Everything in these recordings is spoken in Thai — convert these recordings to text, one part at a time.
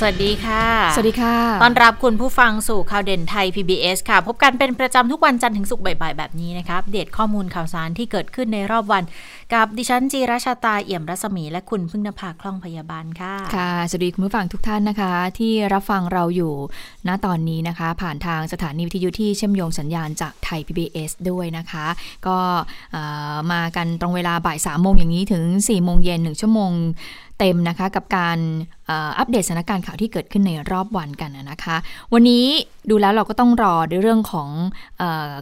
สวัสดีค่ะ สวัสดีค่ะต้อนรับคุณผู้ฟังสู่ข่าวเด่นไทย PBS ค่ะ พบกันเป็นประจำทุกวันจันทร์ถึงศุกร์บ่ายๆ แบบนี้นะคะเดตข้อมูลข่าวสารที่เกิดขึ้นในรอบวัน กับดิฉันจีราชาตาเอี่ยมรัศมี และคุณพึ่งนภาคล่องพยาบาลค่ะ ค่ะ สวัสดีคุณผู้ฟังทุกท่านนะคะ ที่รับฟังเราอยู่ ณ ตอนนี้นะคะ ผ่านทางสถานีวิทยุที่เชื่อมโยงสัญญาณจากไทย PBS ด้วยนะคะ ก็มากันตรงเวลาบ่ายสามโมงอย่างนี้ถึง4ี่โมงเย็นหนึ่งชั่วโมง เต็มนะคะกับการอัปเดตสถานการณ์ข่าวที่เกิดขึ้นในรอบวันกันนะคะ วันนี้ดูแล้วเราก็ต้องรอในเรื่องของ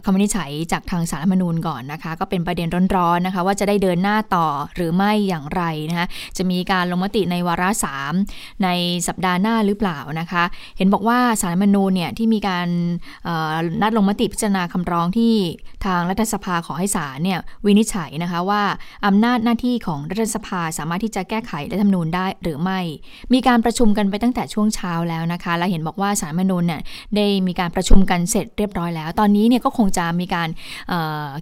คำวินิจฉัยจากทางสารมนูญก่อนนะคะ ก็เป็นประเด็นร้อนๆนะคะ ว่าจะได้เดินหน้าต่อหรือไม่อย่างไรนะคะจะมีการลงมติในวาระสามในสัปดาห์หน้าหรือเปล่านะคะ เห็นบอกว่าสารมนูญเนี่ยที่มีการนัดลงมติพิจารณาคำร้องที่ทางรัฐสภาขอให้ศาลเนี่ยวินิจฉัยนะคะว่าอำนาจหน้าที่ของรัฐสภาสามารถที่จะแก้ไขรัฐธรรมนูญได้หรือไม่ มีการประชุมกันไปตั้งแต่ช่วงเช้าแล้วนะคะ และเห็นบอกว่าสารมนูญเนี่ยได้มีการประชุมกันเสร็จเรียบร้อยแล้ว ตอนนี้เนี่ยก็คงจะมีการเ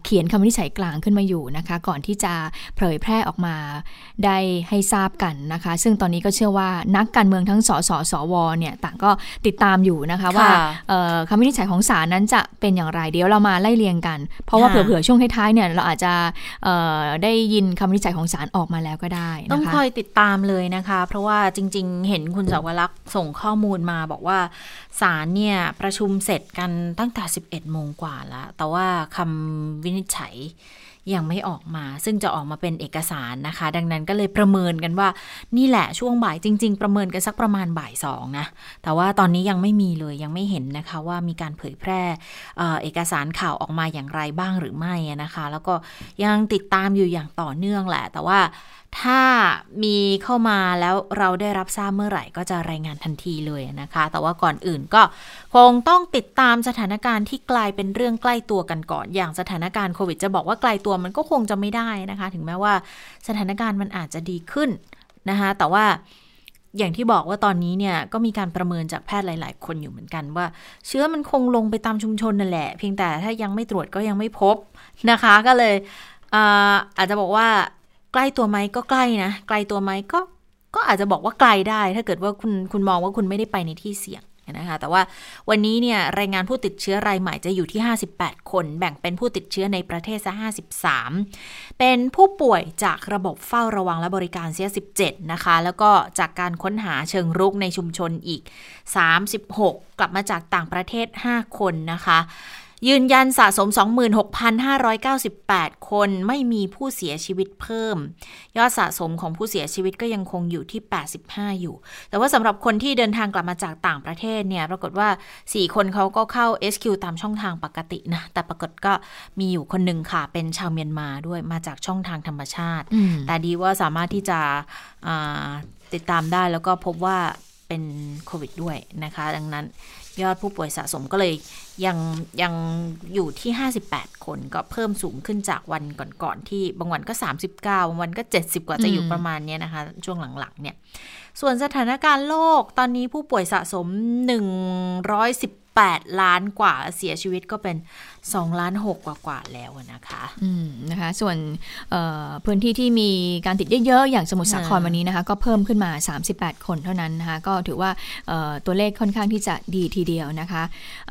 เขียนคำวินิจฉัยกลางขึ้นมาอยู่นะคะ ก่อนที่จะเผยแพร่ออกมาได้ให้ทราบกันนะคะ ซึ่งตอนนี้ก็เชื่อว่านักการเมืองทั้งสสสวเนี่ยต่างก็ติดตามอยู่นะคะว่าคำวินิจฉัยของศาลนั้นจะเป็นอย่างไรเดี๋ยวเรามาไล่เรียงกัน เพราะว่าเผื่อๆช่วงท้ายๆเนี่ยเราอาจจะได้ยินคำวินิจฉัยของศาลออกมาแล้วก็ได้ ต้องคอยติดตามเลยนะคะ เพราะว่าจริง ๆ เห็นคุณสาวรักษ์ส่งข้อมูลมาบอกว่าศาลเนี่ยประชุมเสร็จกันตั้งแต่ 11 โมงกว่าแล้ว แต่ว่าคำวินิจฉัยยังไม่ออกมา ซึ่งจะออกมาเป็นเอกสารนะคะ ดังนั้นก็เลยประเมินกันว่า นี่แหละช่วงบ่ายจริง ๆ ประเมินกันสักประมาณบ่ายสองนะ แต่ว่าตอนนี้ยังไม่มีเลยยังไม่เห็นนะคะว่ามีการเผยแพร่เอกสารข่าวออกมาอย่างไรบ้างหรือไม่นะคะ แล้วก็ยังติดตามอยู่อย่างต่อเนื่องแหละ แต่ว่า ถ้ามีเข้ามาแล้วเราได้รับทราบเมื่อไหร่ก็จะรายงานทันทีเลยนะคะ แต่ว่าก่อนอื่นก็คงต้องติดตามสถานการณ์ที่กลายเป็นเรื่องใกล้ตัวกันก่อน อย่างสถานการณ์โควิดจะบอกว่าไกลตัวมันก็คงจะไม่ได้นะคะ ถึงแม้ว่าสถานการณ์มันอาจจะดีขึ้นนะคะ แต่ว่าอย่างที่บอกว่าตอนนี้เนี่ยก็มีการประเมินจากแพทย์หลาย ๆ คนอยู่เหมือนกันว่า เชื้อมันคงลงไปตามชุมชนนั่นแหละ เพียงแต่ถ้ายังไม่ตรวจก็ยังไม่พบนะคะ ก็เลยอาอาจจะบอกว่า ใกล้ตัวไหมก็ใกล้นะ ไกลตัวไหมก็ ก็อาจจะบอกว่าไกลได้ ถ้าเกิดว่าคุณคุณมองว่าคุณไม่ได้ไปในที่เสี่ยงนะคะแต่ว่าวันนี้เนี่ยรายงานผู้ติดเชื้อรายใหม่จะอยู่ที่ 58 คน แบ่งเป็นผู้ติดเชื้อในประเทศซะ53 เป็นผู้ป่วยจากระบบเฝ้าระวังและบริการเสีย 17 นะคะ แล้วก็จากการค้นหาเชิงรุกในชุมชนอีก 36 กลับมาจากต่างประเทศ 5 คนนะคะ ยืนยันสะสม 26,598 คนไม่มีผู้เสียชีวิตเพิ่ม ยอดสะสมของผู้เสียชีวิตก็ยังคงอยู่ที่ 85 อยู่ แต่ว่าสำหรับคนที่เดินทางกลับมาจากต่างประเทศเนี่ยปรากฏว่า 4 คนเขาก็เข้า SQ ตามช่องทางปกตินะ แต่ปรากฏก็มีอยู่คนหนึ่งค่ะ เป็นชาวเมียนมาด้วยมาจากช่องทางธรรมชาติ แต่ดีว่าสามารถที่จะติดตามได้แล้วก็พบว่า เป็นโควิดด้วยนะคะ ดังนั้นยอดผู้ป่วยสะสมก็เลยยังยังอยู่ที่ 58 คนก็เพิ่มสูงขึ้นจากวันก่อนๆที่บางวันก็ 39บางวันก็ 70 กว่าจะอยู่ประมาณนี้นะคะ ช่วงหลังๆ เนี่ย ส่วนสถานการณ์โลกตอนนี้ผู้ป่วยสะสม 118 ล้านกว่าเสียชีวิตก็เป็น 2 ล้าน6กว่ากว่าแล้วนะคะอืมนะคะส่วนพื้นที่ที่มีการติดเยอะ ๆ อย่างสมุทรสาครวันนี้นะคะ ก็เพิ่มขึ้นมา 38 คนเท่านั้นนะคะก็ถือว่าตัวเลขค่อนข้างที่จะดีทีเดียวนะคะ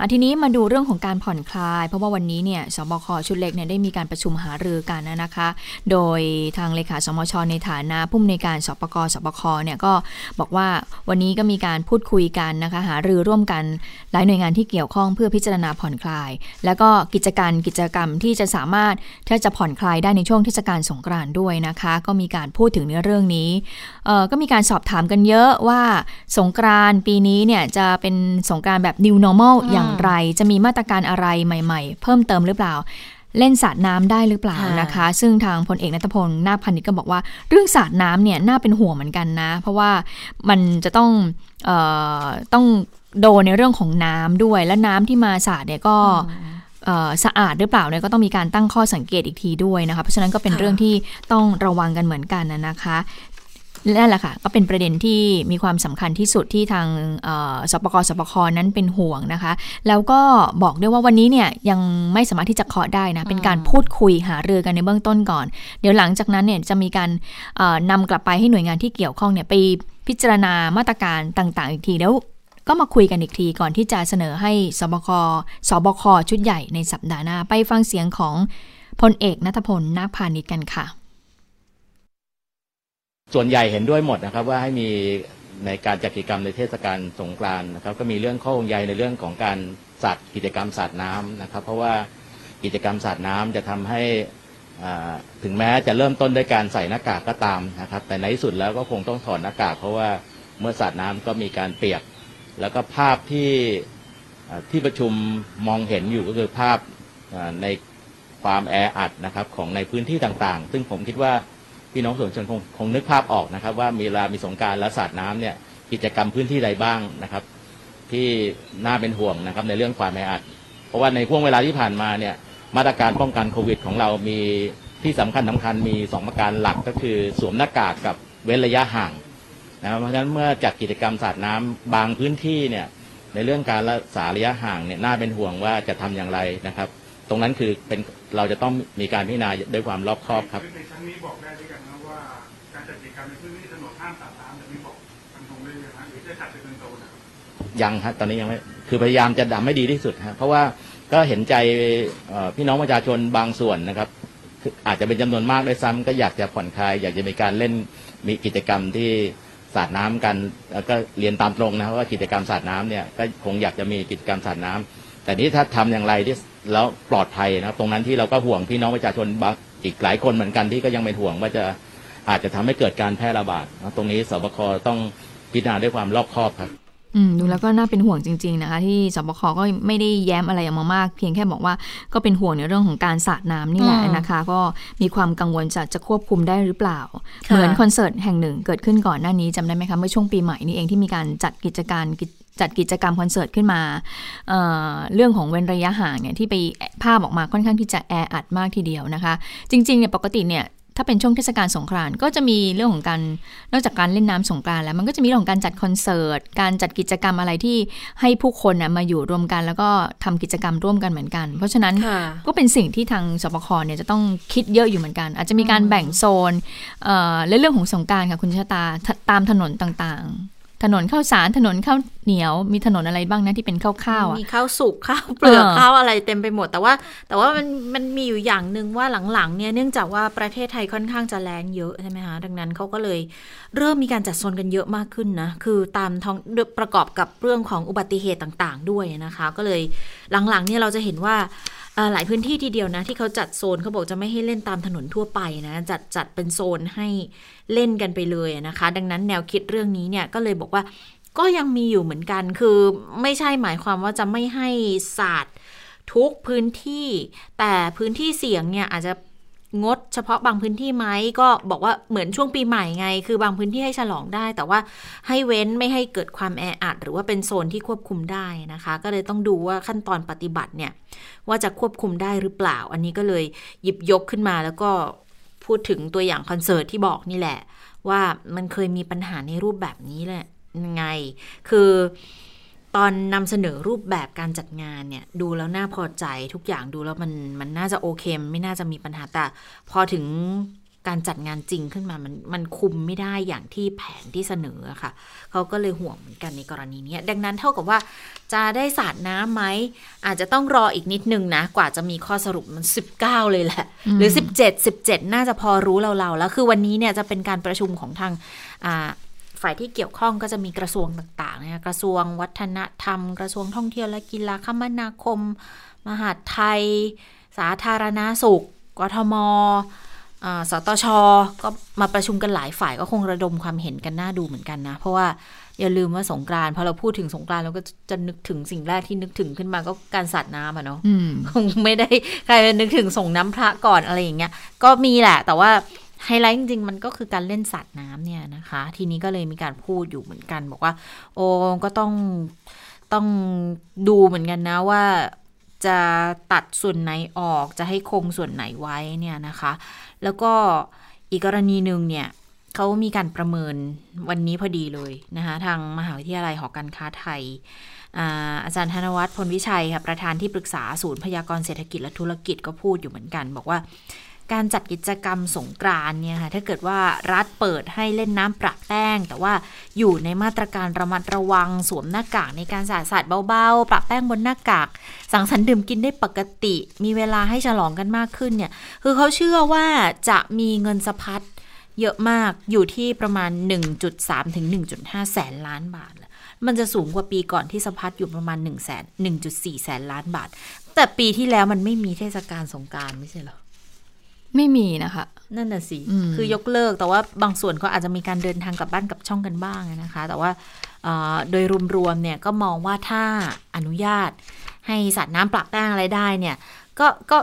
ะทีนี้มาดูเรื่องของการผ่อนคลาย เพราะว่าวันนี้เนี่ยสบคชุดเล็กเนี่ยได้มีการประชุมหารือกันนะคะ โดยทางเลขาสมชในฐานะผู้อำนวยการสปกสบคเนี่ยก็บอกว่าวันนี้ก็มีการพูดคุยกันนะคะหารือร่วมกันหลายหน่วยงานที่เกี่ยวข้องเพื่อพิจารณาผ่อนคลาย แล้วก็กิจการกิจกรรมที่จะสามารถที่จะผ่อนคลายได้ในช่วงเทศกาลสงกรานต์ด้วยนะคะ ก็มีการพูดถึงในเรื่องนี้ก็มีการสอบถามกันเยอะว่าสงกรานต์ปีนี้เนี่ยจะเป็นสงกรานต์แบบ new normal อย่างไร จะมีมาตรการอะไรใหม่ ๆ เพิ่มเติมหรือเปล่าเล่นสาดน้ำได้หรือเปล่านะคะ ซึ่งทางพลเอกนัทพลนาคพันธ์ก็บอกว่า เรื่องสาดน้ำเนี่ยน่าเป็นห่วงเหมือนกันนะ เพราะว่ามันจะต้องออต้องโดนในเรื่องของน้ำด้วย และน้ำที่มาสาดเนี่ยก็ สะอาดหรือเปล่าเนี่ยก็ต้องมีการตั้งข้อสังเกตอีกทีด้วยนะคะ เพราะฉะนั้นก็เป็นเรื่องที่ต้องระวังกันเหมือนกันนะคะนั่นแหละค่ะก็เป็นประเด็นที่มีความสำคัญที่สุดที่ทางสปกสปคนั้นเป็นห่วงนะคะ แล้วก็บอกด้วยว่าวันนี้เนี่ยยังไม่สามารถที่จะเคาะได้นะเป็นการพูดคุยหารือกันในเบื้องต้นก่อน เดี๋ยวหลังจากนั้นเนี่ยจะมีการนำกลับไปให้หน่วยงานที่เกี่ยวข้องเนี่ยไปพิจารณามาตรการต่าง ๆ อีกทีแล้ว ก็มาคุยกันอีกทีก่อนที่จะเสนอให้สบคสบคชุดใหญ่ในสัปดาห์หน้า ไปฟังเสียงของพลเอกนัทพลนาคพาณิชย์กันค่ะ ส่วนใหญ่เห็นด้วยหมดนะครับว่าให้มีในการจัดกิจกรรมในเทศกาลสงกรานต์นะครับ ก็มีเรื่องข้อห่วงใยในเรื่องของการจัดกิจกรรมสาดน้ำนะครับ เพราะว่ากิจกรรมสาดน้ำจะทำให้ถึงแม้จะเริ่มต้นด้วยการใส่หน้ากากก็ตามนะครับ แต่ในที่สุดแล้วก็คงต้องถอดหน้ากาก เพราะว่าเมื่อสาดน้ำก็มีการเปียก แล้วก็ภาพที่ที่ประชุมมองเห็นอยู่ก็คือภาพในความแออัดนะครับของในพื้นที่ต่างๆ ซึ่งผมคิดว่าพี่น้องส่วนชนคงคงนึกภาพออกนะครับ ว่ามีลามีสงการและสาดน้ำเนี่ยกิจกรรมพื้นที่ใดบ้างนะครับ ที่น่าเป็นห่วงนะครับในเรื่องความแออัด เพราะว่าในช่วงเวลาที่ผ่านมาเนี่ยมาตรการป้องกันโควิด ของเรามีที่สำคัญสาคัญมีสองประการหลักก็คือสวมหน้ากากกับเว้นระยะห่าง นะเพราะฉะนั้นเมื่อจัดกิจกรรมสาดน้ำบางพื้นที่เนี่ยในเรื่องการรักษาระยะห่างเนี่ยน่าเป็นห่วงว่าจะทำอย่างไรนะครับ ตรงนั้นคือเป็นเราจะต้องมีการพิจารณาด้วยความรอบคอบครับในชั้นนี้บอกได้ด้วยกันนะว่าการจัดกิจกรรมในพื้นที่ถนนห้ามสาดน้ำจะมีบอกกันตรงเลยนะหรือจะจัดเป็นโซนนะครับยังฮะตอนนี้ยังไม่คือพยายามจะดัไม่ดีที่สุดฮะเพราะว่าก็เห็นใจพี่น้องประชาชนบางส่วนนะครับ อาจจะเป็นจำนวนมากด้วยซ้ำก็อยากจะผ่อนคลาย อยากจะมีการเล่นมีกิจกรรมที่ สาดน้ำกันก็เรียนตามตรงนะว่ากิจกรรมสาดน้ำเนี่ยก็คงอยากจะมีกิจกรรมสาดน้ำแต่นี้ถ้าทำอย่างไรที่แล้วปลอดภัยนะครับ ตรงนั้นที่เราก็ห่วงพี่น้องประชาชนอีกหลายคนเหมือนกันที่ก็ยังเป็นห่วงว่าจะอาจจะทำให้เกิดการแพร่ระบาดตรงนี้สบคต้องพิจารณาด้วยความรอบคอบครับ ดูแล้วก็น่าเป็นห่วงจริง ๆ นะคะ ที่สบคก็ไม่ได้แย้มอะไรออกมามาก เพียงแค่บอกว่าก็เป็นห่วงในเรื่องของการสาดน้ำนี่แหละนะคะ ก็มีความกังวลจะจะควบคุมได้หรือเปล่า เหมือนคอนเสิร์ตแห่งหนึ่งเกิดขึ้นก่อนหน้านี้จำได้ไหมคะเมื่อช่วงปีใหม่นี่เองที่มีการจัดกิจการจัดกิจกรรมคอนเสิร์ตขึ้นมาเเรื่องของเว้นระยะห่างเนี่ยที่ไปภาพออกมาค่อนข้างที่จะแออัดมากทีเดียวนะคะ จริงๆเนี่ยปกติเนี่ย ถ้าเป็นช่วงเทศกาลสงกรานต์ก็จะมีเรื่องของการนอกจากการเล่นน้ำสงกรานต์แล้วมันก็จะมีเรื่องของการจัดคอนเสิร์ต การจัดกิจกรรมอะไรที่ให้ผู้คนนะมาอยู่รวมกัน แล้วก็ทำกิจกรรมร่วมกันเหมือนกัน เพราะฉะนั้นก็เป็นสิ่งที่ทางสปคเนี่ยจะต้องคิดเยอะอยู่เหมือนกัน อาจจะมีการแบ่งโซนและเรื่องของสงการค่ะคุณชะตาตามถนนต่าง ถนนข้าวสารถนนข้าวเหนียวมีถนนอะไรบ้างนะที่เป็นข้าวข้าวมีข้าวสุกข้าวเปลือกข้าวอะไรเต็มไปหมด แต่ว่า แต่ว่ามันมันมีอยู่อย่างหนึ่งว่าหลังๆเนี่ยเนื่องจากว่าประเทศไทยค่อนข้างจะแรงเยอะใช่ไหมคะดังนั้นเขาก็เลยเริ่มมีการจัดโซนกันเยอะมากขึ้นนะคือตามท้องประกอบกับเรื่องของอุบัติเหตุต่าง ๆ ด้วยนะคะ ก็เลยหลังๆเนี่ยเราจะเห็นว่า หลายพื้นที่ทีเดียวนะ ที่เขาจัดโซนเขาบอกจะไม่ให้เล่นตามถนนทั่วไปนะจัดจัดเป็นโซนให้เล่นกันไปเลยนะคะ ดังนั้นแนวคิดเรื่องนี้เนี่ยก็เลยบอกว่าก็ยังมีอยู่เหมือนกันคือไม่ใช่หมายความว่าจะไม่ให้ศาสตร์ทุกพื้นที่ แต่พื้นที่เสี่ยงเนี่ยอาจจะ งดเฉพาะบางพื้นที่ไหมก็บอกว่าเหมือนช่วงปีใหม่ไง คือบางพื้นที่ให้ฉลองได้ แต่ว่าให้เว้นไม่ให้เกิดความแออัด หรือว่าเป็นโซนที่ควบคุมได้นะคะ ก็เลยต้องดูว่าขั้นตอนปฏิบัติเนี่ยว่าจะควบคุมได้หรือเปล่า อันนี้ก็เลยหยิบยกขึ้นมาแล้วก็พูดถึงตัวอย่างคอนเสิร์ตที่บอกนี่แหละ ว่ามันเคยมีปัญหาในรูปแบบนี้แหละไง คือ ตอนนำเสนอรูปแบบการจัดงานเนี่ย ดูแล้วน่าพอใจทุกอย่างดูแล้วมันมันน่าจะโอเคไม่น่าจะมีปัญหาแต่พอถึงการจัดงานจริงขึ้นมามันมันคุมไม่ได้อย่างที่แผนที่เสนอค่ะ เขาก็เลยห่วงเหมือนกันในกรณีนี้ ดังนั้นเท่ากับว่าจะได้สาดน้ำไหม อาจจะต้องรออีกนิดนึงนะ กว่าจะมีข้อสรุปมัน 19 เลยแหละ หรือ 17 17 น่าจะพอรู้เราๆแล้ว คือวันนี้เนี่ยจะเป็นการประชุมของทาง ฝ่ายที่เกี่ยวข้องก็จะมีกระทรวงต่างๆนะกระทรวงวัฒนธรรม กระทรวงท่องเที่ยวและกีฬาคมนาคม มหาดไทย สาธารณาสุขกทมสตช ก็มาประชุมกันหลายฝ่ายก็คงระดมความเห็นกันน่าดูเหมือนกันนะ เพราะว่าอย่าลืมว่าสงกรานพอเราพูดถึงสงกรานเราก็จะนึกถึงสิ่งแรกที่นึกถึงขึ้นมาก็การสัตว์น้ำอะเนาะคงไม่ได้ใครนึกถึงส่งน้ำพระก่อนอะไรอย่างเงี้ยก็มีแหละ แต่ว่า ไฮไลท์จริงๆ มันก็คือการเล่นสัตว์น้ำเนี่ยนะคะ ทีนี้ก็เลยมีการพูดอยู่เหมือนกัน บอกว่า โอ้ก็ต้องต้องดูเหมือนกันนะว่าจะตัดส่วนไหนออกจะให้คงส่วนไหนไว้เนี่ยนะคะ แล้วก็อีกกรณีหนึ่งเนี่ยเขามีการประเมินวันนี้พอดีเลยนะคะทางมหาวิทยาลัยหอการค้าไทยอาอาจารย์ธนวัฒน์พลวิชัยค่ะประธานที่ปรึกษาศูนย์พยากรเศรษฐกิจและธุรกิจก็พูดอยู่เหมือนกัน บอกว่า การจัดกิจกรรมสงกรานเนี่ยค่ะถ้าเกิดว่ารัฐเปิดให้เล่นน้ำประแป้ง แต่ว่าอยู่ในมาตรการระมัดระวังสวมหน้ากากในการสาดสาดเบาๆประแป้งบนหน้ากาก สังสรรค์ดื่มกินได้ปกติ มีเวลาให้ฉลองกันมากขึ้นเนี่ยคือเขาเชื่อว่าจะมีเงินสะพัดเยอะมากอยู่ที่ประมาณ 1.3 ถึง 1.5 แสนล้านบาท มันจะสูงกว่าปีก่อนที่สะพัดอยู่ประมาณ1แสน1.4 แสนล้านบาท แต่ปีที่แล้วมันไม่มีเทศกาลสงกรารไม่ใช่เหรอ ไม่มีนะคะ นั่นน่ะสิอืมคือยกเลิกแต่ว่าบางส่วนก็อาจจะมีการเดินทางกลับบ้านกลับช่องกันบ้างนะคะ แต่ว่าเอ่อโดยรวมๆเนี่ยก็มองว่าถ้าอนุญาต ให้สัตว์น้ำปรับแป้งอะไรได้เนี่ย ก็ก็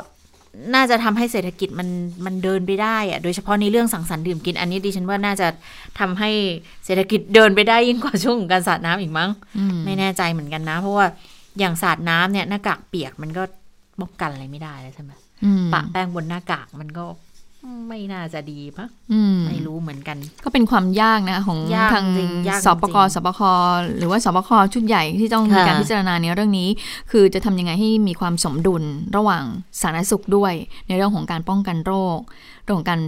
น่าจะทำให้เศรษฐกิจมันมันเดินไปได้อะโดยเฉพาะในเรื่องสังสรรค์ดื่มกิน อันนี้ดิฉันว่าน่าจะทำให้เศรษฐกิจเดินไปได้ยิ่งกว่าช่วงของการสาดน้ำอีกมั้งอืมไม่แน่ใจเหมือนกันนะ เพราะว่าอย่างสาดน้ำเนี่ยหน้ากากเปียกมันก็ป้องกันอะไรไม่ได้แล้วใช่ไหมอืม ปะแป้งบนหน้ากากมันก็ไม่น่าจะดีปะอืมไม่รู้เหมือนกัน ก็เป็นความยากนะ ของยากทางจริงยากสปกจริงสปคหรือว่าสปคชุดใหญ่ที่ต้องมีค่ะการพิจารณาในเรื่องนี้ คือจะทำยังไงให้มีความสมดุลระหว่างสาธารณสุขด้วย ในเรื่องของการป้องกันโรค เรื่องของการ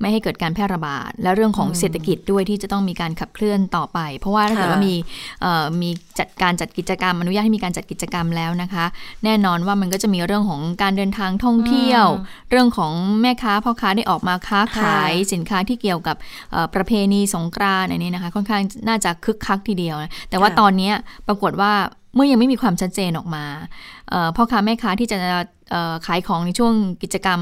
ไม่ให้เกิดการแพร่ระบาด และเรื่องของเศรษฐกิจด้วยที่จะต้องมีการขับเคลื่อนต่อไป เพราะว่าถ้าเกิดว่ามีเอ่อมีจัดการจัดกิจกรรมอนุญาตให้มีการจัดกิจกรรมแล้วนะคะ แน่นอนว่ามันก็จะมีเรื่องของการเดินทางท่องเที่ยว เรื่องของแม่ค้าพ่อค้าได้ออกมาค้าขายสินค้าที่เกี่ยวกับเอ่อประเพณีสงกรานต์อันนี้นะคะ ค่อนข้างน่าจะคึกคักทีเดียวนะแต่ว่าค่ะตอนเนี้ยปรากฏว่าเมื่อยังไม่มีความชัดเจนออกมาเอ่อพ่อค้าแม่ค้าที่จะเอ่อขายของในช่วงกิจกรรม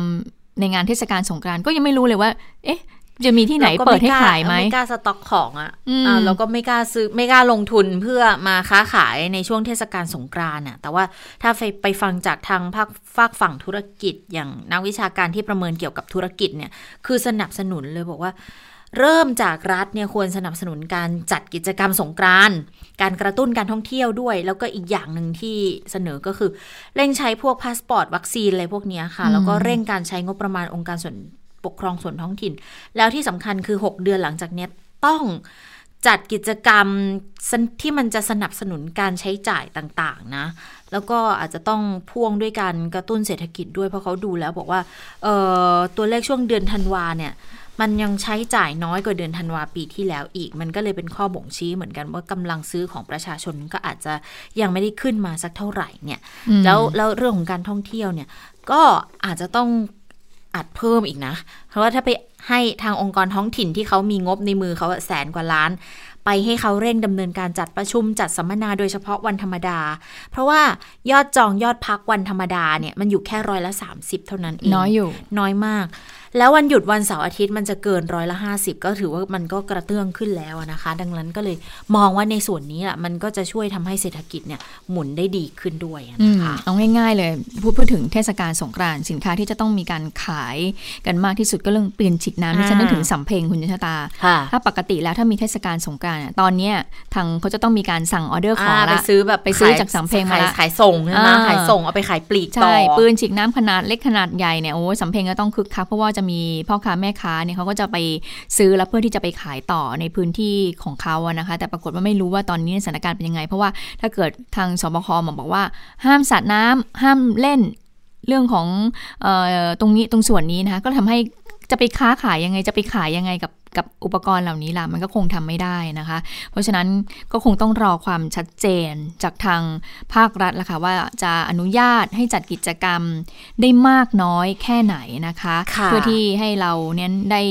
ในงานเทศกาลสงกรานต์ก็ยังไม่รู้เลยว่า เอ๊ะ จะมีที่ไหนก็เปิดให้กล้าขายไหมไม่กล้าสต็อกของอะอืมอ่าเราก็ไม่กล้าซื้อไม่กล้าลงทุนเพื่อมาค้าขายในช่วงเทศกาลสงกรานต์อะ แต่ว่าถ้าไปไปฟังจากทางภาคฝากฝั่งธุรกิจอย่างนักวิชาการที่ประเมินเกี่ยวกับธุรกิจเนี่ย คือสนับสนุนเลยบอกว่า เริ่มจากรัฐเนี่ยควรสนับสนุนการจัดกิจกรรมสงกรานต์การกระตุ้นการท่องเที่ยวด้วย แล้วก็อีกอย่างหนึ่งที่เสนอก็คือ เร่งใช้พวกพาสปอร์ตวัคซีนอะไรพวกเนี้ยค่ะ แล้วก็เร่งการใช้งบประมาณองค์การส่วนปกครองส่วนท้องถิ่น แล้วที่สำคัญคือ 6 เดือนหลังจากเนี้ยต้องจัดกิจกรรมที่มันจะสนับสนุนการใช้จ่ายต่างๆนะ แล้วก็อาจจะต้องพ่วงด้วยการกระตุ้นเศรษฐกิจด้วยเพราะเขาดูแล้วบอกว่าเอ่อตัวเลขช่วงเดือนธันวาเนี่ย มันยังใช้จ่ายน้อยกว่าเดือนธันวาปีที่แล้วอีก มันก็เลยเป็นข้อบ่งชี้เหมือนกันว่ากำลังซื้อของประชาชนก็อาจจะยังไม่ได้ขึ้นมาสักเท่าไหร่เนี่ยอืมแล้วแล้วเรื่องของการท่องเที่ยวเนี่ยก็อาจจะต้องอัดเพิ่มอีกนะ เพราะว่าถ้าไปให้ทางองค์กรท้องถิ่นที่เขามีงบในมือเขาอะแสนกว่าล้าน ไปให้เขาเร่งดำเนินการจัดประชุมจัดสัมมนาโดยเฉพาะวันธรรมดา เพราะว่ายอดจองยอดพักวันธรรมดาเนี่ยมันอยู่แค่ร้อยละ 30 เท่านั้นเองน้อยอยู่น้อยมาก แล้ววันหยุดวันเสาร์อาทิตย์มันจะเกินร้อยละห้าสิบก็ถือว่ามันก็กระเตื้องขึ้นแล้วอะนะคะ ดังนั้นก็เลยมองว่าในส่วนนี้อะมันก็จะช่วยทำให้เศรษฐกิจเนี่ยหมุนได้ดีขึ้นด้วยอะอืนะมคะเอาง่ายๆเลยพูดพูดถึงเทศกาลสงกรานต์สินค้าที่จะต้องมีการขายกันมากที่สุดก็เรื่องปืนฉีดน้ำที่ฉันนึกถึงสำเพ็งคุณชะตาค่ะถ้าปกติแล้วถ้ามีเทศกาลสงกรานต์อะตอนเนี้ยทางเขาจะต้องมีการสั่งออเดอร์ของอ่าไปละซื้อแบบไปซื้อขยจากสำเพ็งมาขายละขายส่งใช่ไหมอ่าขายส่งเอาไปขายปลีกต่อใช่ปืนฉีดน้ำขนาดเล็กขนาดใหญ่เนี่ยโอ้ยสำเพ็งก็ต้องคึกคักเพราะว่าจะมีพ่อค้าแม่ค้าเนี่ยเขาก็จะไปซื้อแล้วเพื่อที่จะไปขายต่อในพื้นที่ของเขาอะนะคะ แต่ปรากฏว่าไม่รู้ว่าตอนนี้สถานการณ์เป็นยังไง เพราะว่าถ้าเกิดทางสบคมาบอกว่า ห้ามสาดน้ำห้ามเล่นเรื่องของออตรงนี้ตรงส่วนนี้นะคะก็ทำให้ จะไปค้าขายยังไงจะไปขายยังไงกับกับอุปกรณ์เหล่านี้ล่ะมันก็คงทำไม่ได้นะคะ เพราะฉะนั้นก็คงต้องรอความชัดเจนจากทางภาครัฐละค่ะว่าจะอนุญาตให้จัดกิจกรรมได้มากน้อยแค่ไหนนะคะค่ะเพื่อที่ให้เราเน้นได้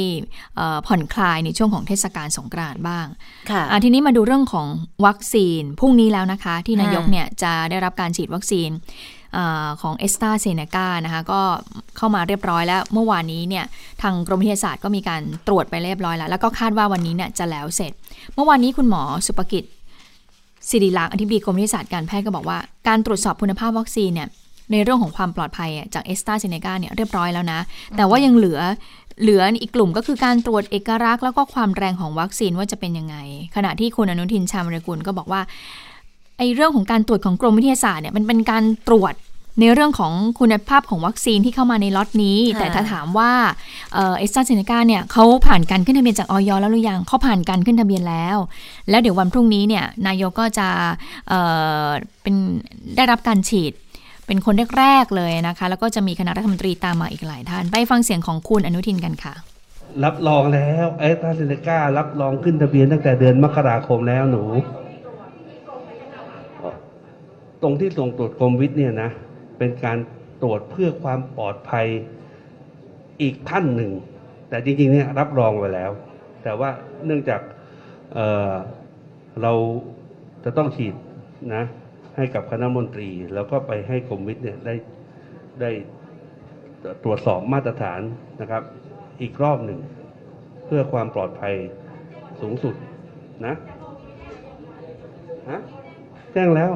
เอ่อผ่อนคลายในช่วงของเทศกาลสงกรานต์บ้างค่ะอะทีนี้มาดูเรื่องของวัคซีนพรุ่งนี้แล้วนะคะ ที่นายกอ่าเนี่ยจะได้รับการฉีดวัคซีนเออ ของแอสตร้าเซนเนก้านะคะก็เข้ามาเรียบร้อยแล้ว เมื่อวานนี้เนี่ยทางกรมวิทยาศาสตร์ก็มีการตรวจไปเรียบร้อยแล้ว แล้วก็คาดว่าวันนี้เนี่ยจะแล้วเสร็จ เมื่อวานนี้คุณหมอสุปกิจศิริลักษณ์อธิบดีกรมวิทยาศาสตร์การแพทย์ก็บอกว่าการตรวจสอบคุณภาพวัคซีนเนี่ยในเรื่องของความปลอดภัยจากแอสตร้าเซนเนก้าเนี่ยเรียบร้อยแล้วนะ แต่ว่ายังเหลือเหลืออีกกลุ่มก็คือการตรวจเอกลักษณ์แล้วก็ความแรงของวัคซีนว่าจะเป็นยังไง ขณะที่คุณอนุทินชาญวิรกุลก็บอกว่าไอ้เรื่องของการตรวจของกรมวิทยาศาสตร์เนี่ยมันเป็นการตรวจ ในเรื่องของคุณภาพของวัคซีนที่เข้ามาในล็อตนี้ แต่ถ้าถามว่าเอสตราเซเนกาเนี่ยเขาผ่านการขึ้นทะเบียนจากออยแล้วหรือยังเขาผ่านการขึ้นทะเบียนแล้ว แล้วเดี๋ยววันพรุ่งนี้เนี่ยนายกก็จะเเป็นได้รับการฉีดเป็นคนแรกๆเลยนะคะ แล้วก็จะมีคณะรัฐมนตรีตามมาอีกหลายท่าน ไปฟังเสียงของคุณอนุทินกันค่ะ รับรองแล้วไอ้ตาเซเนการับรองขึ้นทะเบียนตั้งแต่เดือนมกราคมแล้วหนู ตรงที่ส่งตรวจโควิดเนี่ยนะ เป็นการตรวจเพื่อความปลอดภัยอีกขั้นหนึ่ง แต่จริงๆเนี่ยรับรองไว้แล้ว แต่ว่าเนื่องจากเเราจะต้องฉีดนะให้กับคณะมนตรี แล้วก็ไปให้กรมวิทย์เนี่ยได้ได้ตรวจสอบมาตรฐานนะครับ อีกรอบหนึ่ง เพื่อความปลอดภัยสูงสุดนะฮะแจ้งแล้ว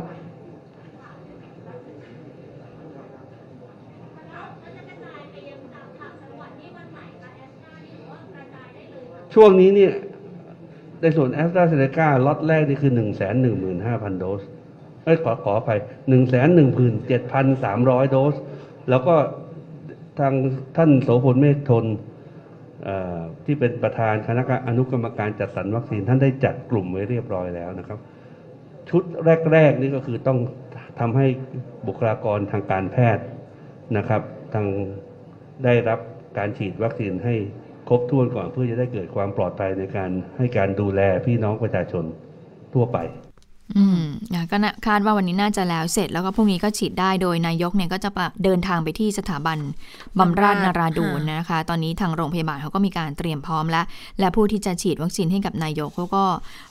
ช่วงนี้เนี่ยในส่วนแอสตราเซเนกาล็อตแรกนี่คือหนึ่งแสนหนึ่งหมื่นห้าพันโดสเอ้ยขอขอไปหนึ่งแสนหนึ่งพันเจ็ดพันสามร้อยโดส แล้วก็ทางท่านโสพลเมฆทนที่เป็นประธานคณะอนุกรรมการจัดสรรวัคซีนท่านได้จัดกลุ่มไว้เรียบร้อยแล้วนะครับ ชุดแรก ๆ นี่ก็คือต้องทำให้บุคลากรทางการแพทย์นะครับทางได้รับการฉีดวัคซีนให้ ครบถ้วนก่อนเพื่อจะได้เกิดความปลอดภัยในการให้การดูแลพี่น้องประชาชนทั่วไป อืมก็คาดว่าวันนี้น่าจะแล้วเสร็จแล้วก็พรุ่งนี้ก็ฉีดได้โดยนายกเนี่ยก็จะเดินทางไปที่สถาบันบำราศนาราดูนนะคะ ตอนนี้ทางโรงพยาบาลเขาก็มีการเตรียมพร้อมแล้ว และผู้ที่จะฉีดวัคซีนให้กับนายกเขาก็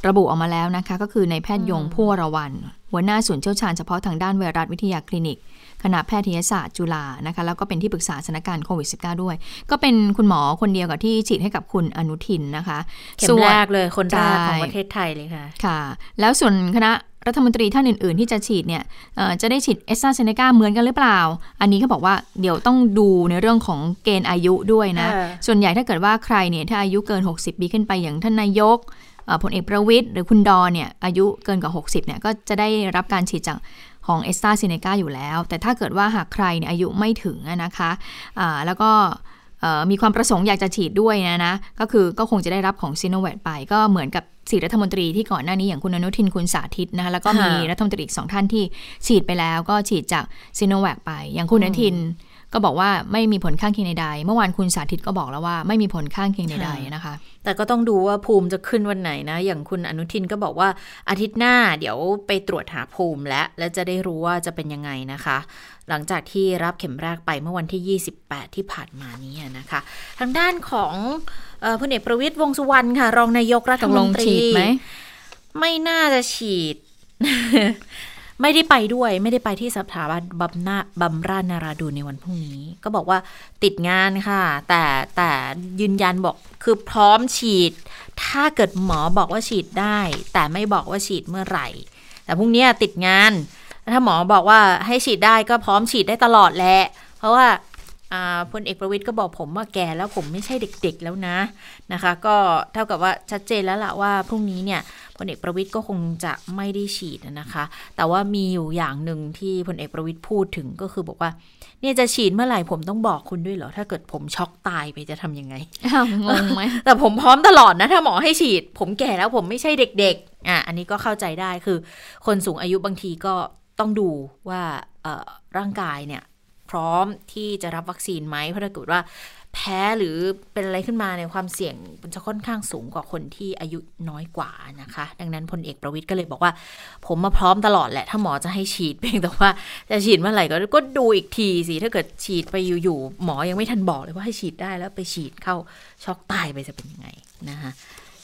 ระบุออกมาแล้วนะคะ ก็คือในแพทย์ยงผู้ระวันหัวหน้าศูนย์เชี่ยวชาญเฉพาะทางด้านไวรัสวิทยาคลินิก คณะแพทยศาสตร์จุฬานะคะแล้วก็เป็นที่ปรึกษาสถานการณ์โควิด -19 ด้วย ก็เป็นคุณหมอคนเดียวกับที่ฉีดให้กับคุณอนุทินนะคะเข็มแรกเลยคนแรกของประเทศไทยเลยค่ะค่ะ แล้วส่วนคณะรัฐมนตรีท่านอื่น ๆ ที่จะฉีดเนี่ยจะได้ฉีดเอสตราเซเนกาเหมือนกันหรือเปล่า อันนี้เขาบอกว่าเดี๋ยวต้องดูในเรื่องของเกณฑ์อายุด้วยนะ ส่วนใหญ่ถ้าเกิดว่าใครเนี่ยถ้าอายุเกิน 60ปีขึ้นไปอย่างท่านนายกพลเอกประวิทย์หรือคุณดอเนี่ยอายุเกินกว่า 60เนี่ยก็จะได้รับการฉีดจาก ของเอสตราเซเนกาอยู่แล้ว แต่ถ้าเกิดว่าหากใครเนี่ยอายุไม่ถึงนะคะะแล้วก็มีความประสงค์อยากจะฉีดด้วยนะนะ ก็คือก็คงจะได้รับของซีโนแวคไปก็เหมือนกับสี่รัฐมนตรีที่ก่อนหน้านี้อย่างคุณอนุทินคุณสาธิตนะคะแล้วก็มีรัฐมนตรีอีกสองท่านที่ฉีดไปแล้ว ก็ฉีดจากซีโนแวคไป อย่างคุณอนุทิน ก็บอกว่าไม่มีผลข้างเคียงใดๆ เมื่อวานคุณสาธิตก็บอกแล้วว่าไม่มีผลข้างเคียงใดๆนะคะ แต่ก็ต้องดูว่าภูมิจะขึ้นวันไหนนะ อย่างคุณอนุทินก็บอกว่าอาทิตย์หน้าเดี๋ยวไปตรวจหาภูมิและแล้วจะได้รู้ว่าจะเป็นยังไงนะคะ หลังจากที่รับเข็มแรกไปเมื่อวันที่ 28 ที่ผ่านมานี้นะคะ ทางด้านของพลเอกประวิตยวงสุวรรณค่ะ รองนายกรัฐมนตรีไหมไม่น่าจะฉีด ไม่ได้ไปด้วยไม่ได้ไปที่สถาบันบำนาบำราชนาราดูในวันพรุ่งนี้ ก็บอกว่าติดงานค่ะ แต่แต่ยืนยันบอกคือพร้อมฉีด ถ้าเกิดหมอบอกว่าฉีดได้ แต่ไม่บอกว่าฉีดเมื่อไหร่ แต่พรุ่งนี้ติดงาน ถ้าหมอบอกว่าให้ฉีดได้ก็พร้อมฉีดได้ตลอดแหละ เพราะว่าพลเอกประวิทย์ก็บอกผมว่าแก่แล้วผมไม่ใช่เด็กๆแล้วนะนะคะ ก็เท่ากับว่าชัดเจนแล้วล่ะว่าพรุ่งนี้เนี่ย พลเอกประวิทย์ก็คงจะไม่ได้ฉีดนะคะ แต่ว่ามีอยู่อย่างหนึ่งที่พลเอกประวิทย์พูดถึงก็คือบอกว่า เนี่ยจะฉีดเมื่อไหร่ผมต้องบอกคุณด้วยเหรอ ถ้าเกิดผมช็อกตายไปจะทํำยังไงงงไหมแต่ผมพร้อมตลอดนะ ถ้าหมอให้ฉีด ผมแก่แล้วผมไม่ใช่เด็กๆอะอันนี้ก็เข้าใจได้คือ คนสูงอายุบางทีก็ต้องดูว่าร่างกายเนี่ยพร้อมที่จะรับวัคซีนไหมเพราะถ้าเกิดว่า แพ้หรือเป็นอะไรขึ้นมาในความเสี่ยงมันจะค่อนข้างสูงกว่าคนที่อายุน้อยกว่านะคะ ดังนั้นพลเอกประวิทย์ก็เลยบอกว่า ผมมาพร้อมตลอดแหละ ถ้าหมอจะให้ฉีดเพียงแต่ว่าจะฉีดเมื่อไหร่ก็ก็ดูอีกทีสิถ้าเกิดฉีดไปอยู่ๆหมอยังไม่ทันบอกเลยว่าให้ฉีดได้แล้วไปฉีดเข้าช็อกตายไปจะเป็นยังไงนะคะ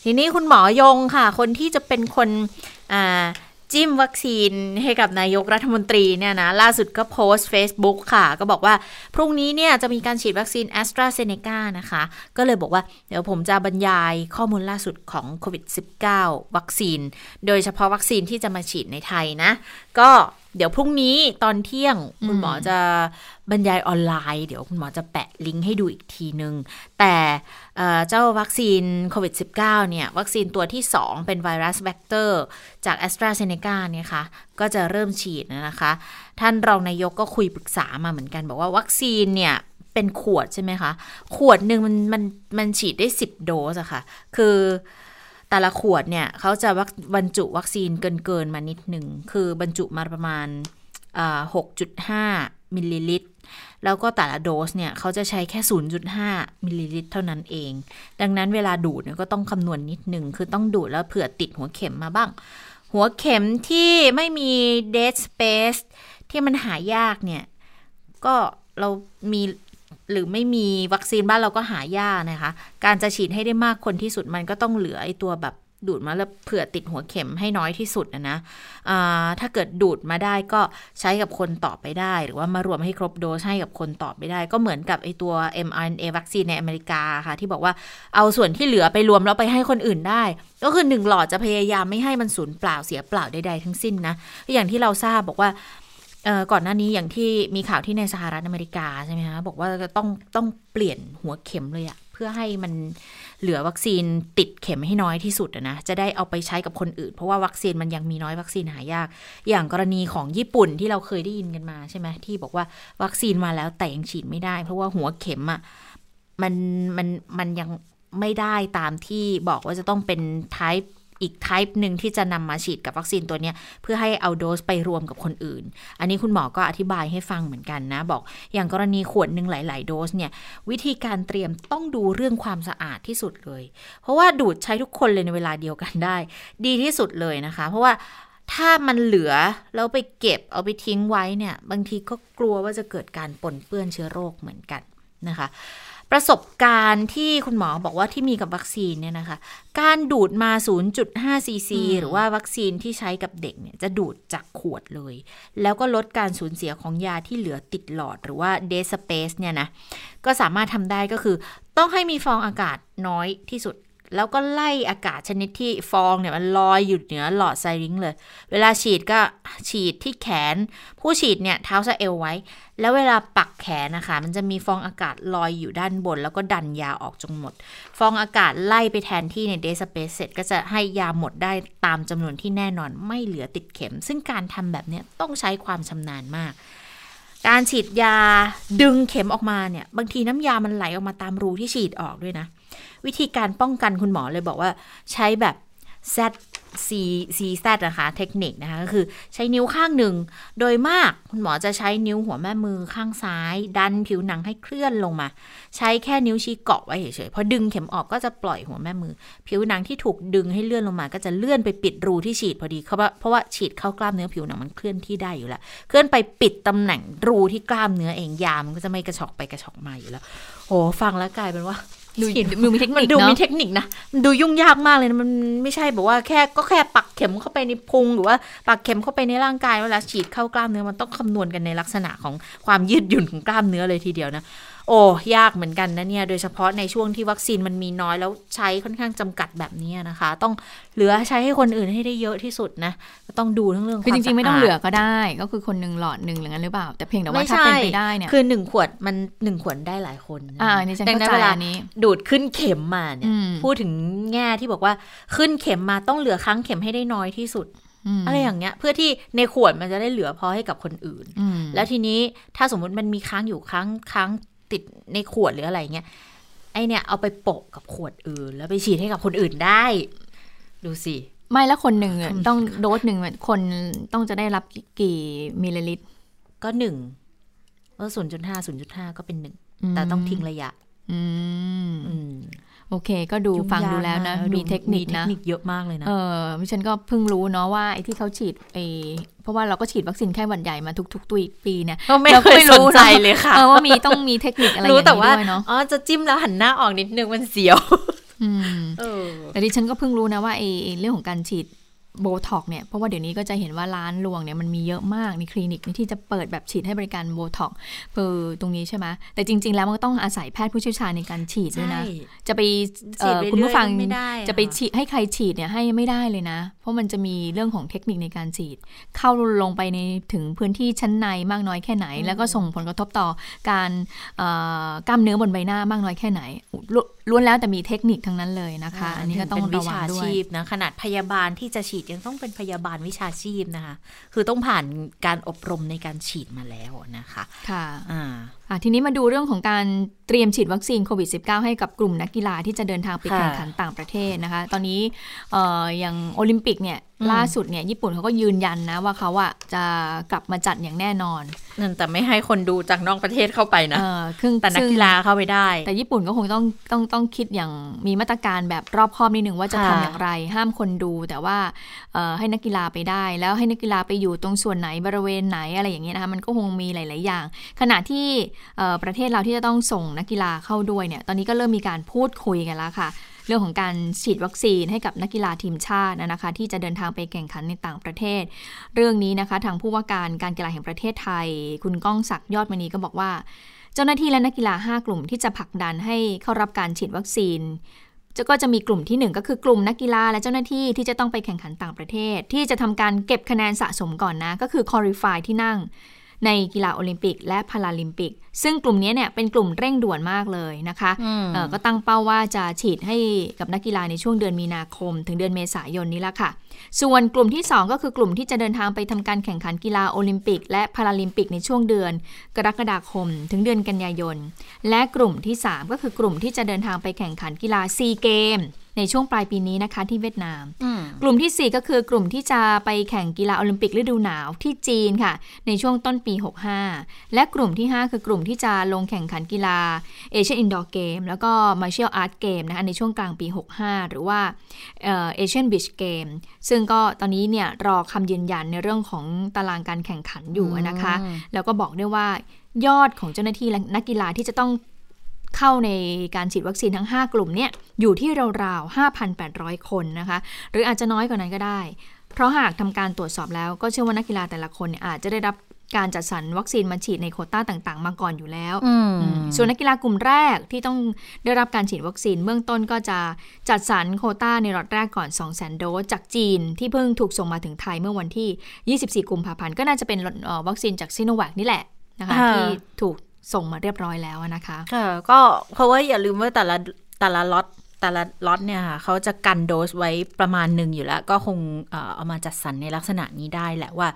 ทีนี้คุณหมอยงค่ะ คนที่จะเป็นคนอ่า จิ้มวัคซีนให้กับนายกรัฐมนตรีเนี่ยนะล่าสุดก็โพสต์ Facebook ค่ะ ก็บอกว่า พรุ่งนี้เนี่ยจะมีการฉีดวัคซีนแอสตราเซเนกานะคะ ก็เลยบอกว่าเดี๋ยวผมจะบรรยายข้อมูลล่าสุดของโควิด -19 วัคซีน โดยเฉพาะวัคซีนที่จะมาฉีดในไทยนะ ก็ เดี๋ยวพรุ่งนี้ตอนเที่ยงคุณหมอจะบรรยายออนไลน์ เดี๋ยวคุณหมอจะแปะลิงก์ให้ดูอีกทีนึง แต่เจ้าวัคซีนโควิด -19 เนี่ย วัคซีนตัวที่ 2 เป็นไวรัสแบคเตอร์จาก a s t r a z เซ e c a เนี่ยค่ะก็จะเริ่มฉีดนะคะ ท่านรองนายกก็คุยปรึกษามาเหมือนกัน บอกว่าวัคซีนเนี่ยเป็นขวดใช่ไหมคะ ขวดหนึ่งมันมันมันฉีดได้ 10 โดสอะค่ะ คือ แต่ละขวดเนี่ยเขาจะบรรจุวัคซีนเกินเกินมานิดหนึ่ง คือบรรจุมาประมาณ 6.5 มิลลิลิตร แล้วก็แต่ละโดสเนี่ยเขาจะใช้แค่ 0.5 มิลลิลิตร เท่านั้นเอง ดังนั้นเวลาดูดเนี่ยก็ต้องคำนวณนิดหนึ่ง คือต้องดูดแล้วเผื่อติดหัวเข็มมาบ้าง หัวเข็มที่ไม่มี dead space ที่มันหายากเนี่ย ก็เรามี หรือไม่มีวัคซีนบ้านเราก็หายากนะคะ การจะฉีดให้ได้มากคนที่สุดมันก็ต้องเหลือไอตัวแบบดูดมาแล้วเผื่อติดหัวเข็มให้น้อยที่สุดนะนะถ้าเกิดดูดมาได้ก็ใช้กับคนต่อไปได้ หรือว่ามารวมให้ครบโดสให้กับคนต่อไปได้ ก็เหมือนกับไอตัว mRNA วัคซีนในอเมริกาค่ะ ที่บอกว่าเอาส่วนที่เหลือไปรวมแล้วไปให้คนอื่นได้ ก็คือหนึ่งหลอดจะพยายามไม่ให้มันสูญเปล่าเสียเปล่าใดๆทั้งสิ้นนะ อย่างที่เราทราบบอกว่า ก่อนหน้านี้อย่างที่มีข่าวที่ในสหรัฐอเมริกาใช่ไหมคะบอกว่าต้องต้องเปลี่ยนหัวเข็มเลยอะเพื่อให้มันเหลือวัคซีนติดเข็มให้น้อยที่สุดนะจะได้เอาไปใช้กับคนอื่น เพราะว่าวัคซีนมันยังมีน้อยวัคซีนหายาก อย่างกรณีของญี่ปุ่นที่เราเคยได้ยินกันมาใช่ไหมที่บอกว่าวัคซีนมาแล้วแต่ยังฉีดไม่ได้ เพราะว่าหัวเข็มอะ่ะมันมันมันยังไม่ได้ตามที่บอกว่าจะต้องเป็น type อีกไทป์หนึ่งที่จะนำมาฉีดกับวัคซีนตัวนี้เพื่อให้เอาโดสไปรวมกับคนอื่น อันนี้คุณหมอก็อธิบายให้ฟังเหมือนกันนะ บอกอย่างกรณีขวดหนึ่งหลาย ๆ โดสเนี่ยวิธีการเตรียมต้องดูเรื่องความสะอาดที่สุดเลย เพราะว่าดูดใช้ทุกคนเลยในเวลาเดียวกันได้ ดีที่สุดเลยนะคะ เพราะว่าถ้ามันเหลือแล้วไปเก็บเอาไปทิ้งไว้เนี่ย บางทีก็กลัวว่าจะเกิดการปนเปื้อนเชื้อโรคเหมือนกันนะคะ ประสบการณ์ที่คุณหมอบอกว่าที่มีกับวัคซีนเนี่ยนะคะ การดูดมา 0.5 ซีซีหรือว่าวัคซีนที่ใช้กับเด็กเนี่ยจะดูดจากขวดเลย แล้วก็ลดการสูญเสียของยาที่เหลือติดหลอดหรือว่าเดสเปซเนี่ยนะ ก็สามารถทำได้ก็คือ ต้องให้มีฟองอากาศน้อยที่สุด แล้วก็ไล่อากาศชนิดที่ฟองเนี่ยมันลอยอยู่เหนือหลอดไซริงเลย เวลาฉีดก็ฉีดที่แขน ผู้ฉีดเนี่ยเท้าสะเอวไว้ แล้วเวลาปักแขนนะคะ มันจะมีฟองอากาศลอยอยู่ด้านบน แล้วก็ดันยาออกจนหมด ฟองอากาศไล่ไปแทนที่ในเดสเปซเสร็จก็จะให้ยาหมดได้ตามจำนวนที่แน่นอนไม่เหลือติดเข็ม ซึ่งการทำแบบนี้ต้องใช้ความชำนาญมากการฉีดยาดึงเข็มออกมาเนี่ย บางทีน้ำยามันไหลออกมาตามรูที่ฉีดออกด้วยนะ วิธีการป้องกันคุณหมอเลยบอกว่าใช้แบบ Z C C Z นะคะเทคนิคนะคะก็คือใช้นิ้วข้างหนึ่ง โดยมากคุณหมอจะใช้นิ้วหัวแม่มือข้างซ้าย ดันผิวหนังให้เคลื่อนลงมา ใช้แค่นิ้วชี้เกาะไว้เฉยๆพอดึงเข็มออกก็จะปล่อยหัวแม่มือ ผิวหนังที่ถูกดึงให้เลื่อนลงมา ก็จะเลื่อนไปปิดรูที่ฉีดพอดีเพราะว่าเพราะว่าฉีดเข้ากล้ามเนื้อผิวหนังมันเคลื่อนที่ได้อยู่แล้ว เคลื่อนไปปิดตำแหน่งรูที่กล้ามเนื้อเองยามันก็จะไม่กระชอกไปกระชอกมาอยู่แล้วโอ้ฟังแล้วกลายเป็นว่า ดูดูมีเทคนิคดูมีเทคนิคนะมันดูยุ่งยากมากเลยนะมันไม่ใช่แบบว่าแค่ก็แค่ปักเข็มเข้าไปในพุงหรือว่าปักเข็มเข้าไปในร่างกายเวลาฉีดเข้ากล้ามเนื้อมันต้องคำนวณกันในลักษณะของความยืดหยุ่นของกล้ามเนื้อเลยทีเดียวนะ โอ้ยากเหมือนกันนะเนี่ย โดยเฉพาะในช่วงที่วัคซีนมันมีน้อยแล้วใช้ค่อนข้างจำกัดแบบนี้นะคะ ต้องเหลือใช้ให้คนอื่นให้ได้เยอะที่สุดนะต้องดูทั้งเรื่องคือจริงๆ ไม่ต้องเหลือก็ได้ ก็คือคนหนึ่งหลอดหนึ่งหรืองั้นหรือเปล่า แต่เพียงแต่ว่าถ้าเป็นไปได้เนี่ยคือหนึ่งขวดมันหนึ่งขวดได้หลายคนอ่านี่ฉันเข้าใจอันนี้ ดูดขึ้นเข็มมาเนี่ยพูดถึงแง่ที่บอกว่าขึ้นเข็มมาต้องเหลือครั้งเข็มให้ได้น้อยที่สุดอะไรอย่างเงี้ย เพื่อที่ในขวดมันจะได้เหลือพอให้กับคนอื่น แล้วทีนี้ถ้าสมมุติมันมีค้างอยู่ครั้งครั้ง ติดในขวดหรืออะไรเงี้ยไอเนี่ยเอาไปโปะกับขวดอื่น แล้วไปฉีดให้กับคนอื่นได้ ดูสิ ไม่แล้วคนหนึ่งต้องโดสหนึ่งคนต้องจะได้รับกี่มิลลิลิตร ก็หนึ่งเออศูนย์จุดห้าศูนย์จุดห้าก็เป็นหนึ่งแต่ต้องทิ้งระยะ อืม โอเค ก็ดูฟังดูแล้วนะ มีเทคนิคนะเทคนิคเยอะมากเลยนะเอดิฉันก็เพิ่งรู้เนาะว่าไอ้ที่เขาฉีดไอ้เพราะว่าเราก็ฉีดวัคซีนแค่วันใหญ่มาทุกๆตุยปีเนี่ยเราไม่รู้ใจเลยค่ะว่ามีต้องมีเทคนิคอะไรอย่างนี้ด้วยเนาะอ๋อจะจิ้มแล้วหันหน้าออกนิดนึงมันเสียวแต่ดิฉันก็เพิ่งรู้นะว่าไอ้เรื่องของการฉีด โบท็อกเนี่ย เพราะว่าเดี๋ยวนี้ก็จะเห็นว่าร้านรวงเนี่ยมันมีเยอะมากในคลินิกที่จะเปิดแบบฉีดให้บริการโบท็อกเออตรงนี้ใช่ไหมแต่จริง ๆ แล้วมันก็ต้องอาศัยแพทย์ผู้เชี่ยวชาญในการฉีดด้วยนะใช่จะไปเอ่ฉีดอไปคุณผู้ฟังเรื่อยๆไม่ได้อจะไปฉีดให้ใครฉีดเนี่ยให้ไม่ได้เลยนะ เพราะมันจะมีเรื่องของเทคนิคในการฉีด เข้าลงไปในถึงพื้นที่ชั้นในมากน้อยแค่ไหน แล้วก็ส่งผลกระทบต่อการเอ่อกล้ามเนื้อบนใบหน้ามากน้อยแค่ไหน ล้วนล้วนแล้วแต่มีเทคนิคทั้งนั้นเลยนะคะ อันนี้ก็ต้องเป็นระวิวังชาด้วยชีพนะขนาดพยาบาลที่จะฉีดยังต้องเป็นพยาบาลวิชาชีพนะคะ คือต้องผ่านการอบรมในการฉีดมาแล้วนะคะ ค่ะอ่าอะทีนี้มาดูเรื่องของการเตรียมฉีดวัคซีนโควิด -19 ให้กับกลุ่มนักกีฬาที่จะเดินทางไปค่ะแข่งขันต่างประเทศนะคะ ตอนนี้เอ่ออย่างโอลิมปิกเนี่ยอืมล่าสุดเนี่ยญี่ปุ่นเขาก็ยืนยันนะว่าเขาอะจะกลับมาจัดอย่างแน่นอนนั่นแต่ไม่ให้คนดูจากนอกประเทศเข้าไปนะเออครึ่งแต่นักซึ่งกีฬาเข้าไปได้ แต่ญี่ปุ่นก็คงต้องต้องต้องคิดอย่างมีมาตรการแบบรอบคอบนิดหนึ่งว่าจะค่ะทำอย่างไร ห้ามคนดูแต่ว่าเอ่อให้นักกีฬาไปได้ แล้วให้นักกีฬาไปอยู่ตรงส่วนไหนบริเวณไหนอะไรอย่างเงี้ยนะคะมันก็คงมีหลาย ๆ อย่าง ขณะที่เอ่อประเทศเราที่จะต้องส่งนักกีฬาเข้าด้วยเนี่ยตอนนี้ก็เริ่มมีการพูดคุยกันแล้วค่ะ เรื่องของการฉีดวัคซีนให้กับนักกีฬาทีมชาตินะคะ ที่จะเดินทางไปแข่งขันในต่างประเทศ เรื่องนี้นะคะ ทางผู้ว่าการการกีฬาแห่งประเทศไทย คุณก้องศักดิ์ยอดมณีก็บอกว่า เจ้าหน้าที่และนักกีฬา 5 กลุ่มที่จะผลักดันให้เข้ารับการฉีดวัคซีนจะก็จะมีกลุ่มที่ 1 ก็คือกลุ่มนักกีฬาและเจ้าหน้าที่ที่จะต้องไปแข่งขันต่างประเทศ ที่จะทำการเก็บคะแนนสะสมก่อนนะ ก็คือ qualify ที่นั่ง ในกีฬาโอลิมปิก และพาราลิมปิก ซึ่งกลุ่มนี้เนี่ยเป็นกลุ่มเร่งด่วนมากเลยนะคะอืมเอ่อก็ตั้งเป้าว่าจะฉีดให้กับนักกีฬาในช่วงเดือนมีนาคม ถึงเดือนเมษายนนี้ละค่ะ ส่วนกลุ่มที่ 2 ก็คือกลุ่มที่จะเดินทางไปทำการแข่งขันกีฬาโอลิมปิก และพาราลิมปิกในช่วงเดือน กรกฎาคม ถึงเดือนกันยายน และกลุ่มที่ 3 ก็คือกลุ่มที่จะเดินทางไปแข่งขันกีฬาซีเกมส์ ในช่วงปลายปีนี้นะคะที่เวียดนามอืมกลุ่มทีสี่ 4 ก็คือกลุ่มที่จะไปแข่งกีฬาโอลิมปิกฤดูหนาวที่จีนค่ะ ในช่วงต้นปี 65 และกลุ่มที่ 5 คือกลุ่มที่จะลงแข่งขันกีฬา Asian Indoor Games แล้วก็ Martial Arts Games นะคะในช่วงกลางปี 65 หรือว่า Asian Beach Games ซึ่งก็ตอนนี้เนี่ยรอคำยืนยันในเรื่องของตารางการแข่งขันอยู่นะคะอืมแล้วก็บอกด้วยว่ายอดของเจ้าหน้าที่และนักกีฬาที่จะต้อง เข้าในการฉีดวัคซีนทั้ง 5 กลุ่มเนี่ยอยู่ที่ราวๆ 5,800 คนนะคะ หรืออาจจะน้อยกว่านั้นก็ได้ เพราะหากทำการตรวจสอบแล้วก็เชื่อว่านักกีฬาแต่ละคนเนี่ยอาจจะได้รับการจัดสรรวัคซีนมาฉีดในโควต้าต่างๆ มาก่อนอยู่แล้วอืมอืมส่วนนักกีฬากลุ่มแรกที่ต้องได้รับการฉีดวัคซีนเบื้องต้นก็จะจัดสรรโควต้าในรอตแรกก่อน 2 0 0 0 0 0 โดสจากจีนที่เพิ่งถูกส่งมาถึงไทยเมื่อวันที่ 24 กุมภาพันธ์ ก็น่าจะเป็นเอ่อวัคซีนจากซิโนแวคนี่แหละนะคะค่ะที่ถูก ส่งมาเรียบร้อยแล้วนะคะ ค่ะ ก็เพราะว่าอย่าลืมว่าแต่ละแต่ละล็อต แต่ละล็อตเนี่ยค่ะเขาจะกันโดสไว้ประมาณหนึ่งอยู่แล้ว ก็คงเอ่อเอามาจัดสรรในลักษณะนี้ได้แหละว่า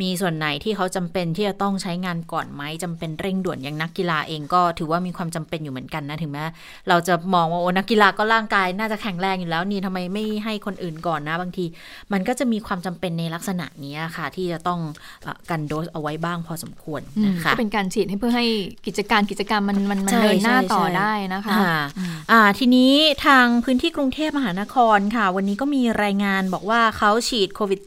มีส่วนไหนที่เขาจำเป็นที่จะต้องใช้งานก่อนไหมจำเป็นเร่งด่วนอย่างนักกีฬาเองก็ถือว่ามีความจำเป็นอยู่เหมือนกันนะถึงแม้เราจะมองว่าโอ้นักกีฬาก็ร่างกายน่าจะแข็งแรงอยู่แล้วนี่ทำไมไม่ให้คนอื่นก่อนนะ บางที มันก็จะมีความจำเป็นในลักษณะนี้ค่ะ ที่จะต้องเออกันโดสเอาไว้บ้างพอสมควรอืมนะคะก็เป็นการฉีดให้เพื่อให้กิจการกิจกรรมมันมันมันใช่เดินหน้าใช่ต่อใช่ได้นะคะค่ะอืมอ่าทีนี้ทางางพื้นที่กรุงเทพมหานครค่ะ วันนี้ก็มีรายงานบอกว่าเขาฉีดโควิด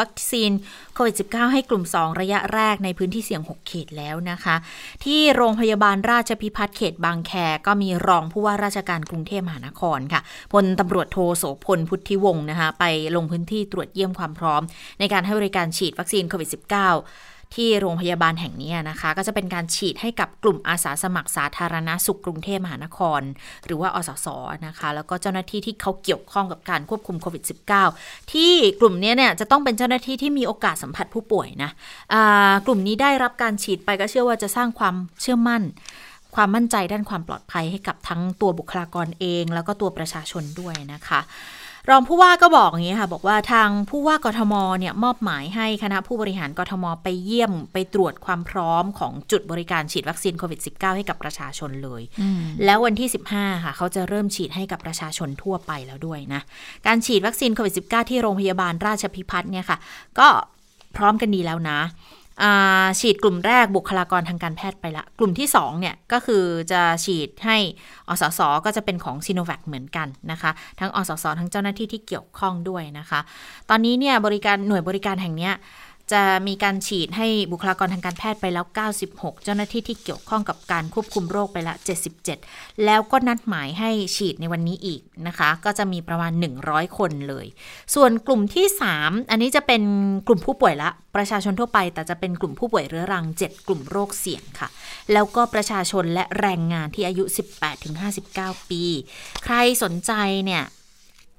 วัคซีนโควิด -19 ให้กลุ่ม 2 ระยะแรกในพื้นที่เสี่ยง 6 เขตแล้วนะคะ ที่โรงพยาบาลราชพิพัฒน์เขตบางแคก็มีรองผู้ว่าราชการกรุงเทพมหานครค่ะพลตำรวจโทโสพลพุทธิวงศ์นะคะ ไปลงพื้นที่ตรวจเยี่ยมความพร้อม ในการให้บริการฉีดวัคซีนโควิด -19 ที่โรงพยาบาลแห่งนี้นะคะ ก็จะเป็นการฉีดให้กับกลุ่มอาสาสมัครสาธารณสุขกรุงเทพมหานคร หรือว่าอสสนะคะ แล้วก็เจ้าหน้าที่ที่เขาเกี่ยวข้องกับการควบคุมโควิด -19 ที่กลุ่มนี้เนี่ยจะต้องเป็นเจ้าหน้าที่ที่มีโอกาสสัมผัสผู้ป่วยนะอ่ากลุ่มนี้ได้รับการฉีดไปก็เชื่อว่าจะสร้างความเชื่อมั่นความมั่นใจด้านความปลอดภัยให้กับทั้งตัวบุคลากรเอง แล้วก็ตัวประชาชนด้วยนะคะ รองผู้ว่าก็บอกอย่างนี้ค่ะ บอกว่าทางผู้ว่ากทมเนี่ยมอบหมายให้คณะผู้บริหารกทมไปเยี่ยมไปตรวจความพร้อมของจุดบริการฉีดวัคซีนโควิด -19 ให้กับประชาชนเลยอืมแล้ววันที่ 15 ค่ะ เขาจะเริ่มฉีดให้กับประชาชนทั่วไปแล้วด้วยนะ การฉีดวัคซีนโควิด -19 ที่โรงพยาบาลราชพิพัฒน์เนี่ยค่ะ ก็พร้อมกันดีแล้วนะอ่า ฉีดกลุ่มแรกบุคลากรทางการแพทย์ไปละ กลุ่มที่2เนี่ยก็คือจะฉีดให้อสสก็จะเป็นของซีโนแวคเหมือนกันนะคะ ทั้งอสสทั้งเจ้าหน้าที่ที่เกี่ยวข้องด้วยนะคะ ตอนนี้เนี่ยบริการหน่วยบริการแห่งเนี้ย จะมีการฉีดให้บุคลากรทางการแพทย์ไปแล้ว 96 เจ้าหน้าที่ที่เกี่ยวข้องกับการควบคุมโรคไปละ 77 แล้วก็นัดหมายให้ฉีดในวันนี้อีกนะคะ ก็จะมีประมาณ 100 คนเลย ส่วนกลุ่มที่ 3 อันนี้จะเป็นกลุ่มผู้ป่วยละ ประชาชนทั่วไป แต่จะเป็นกลุ่มผู้ป่วยเรื้อรัง 7 กลุ่มโรคเสี่ยงค่ะ แล้วก็ประชาชนและแรงงานที่อายุ 18-59 ปี ใครสนใจเนี่ย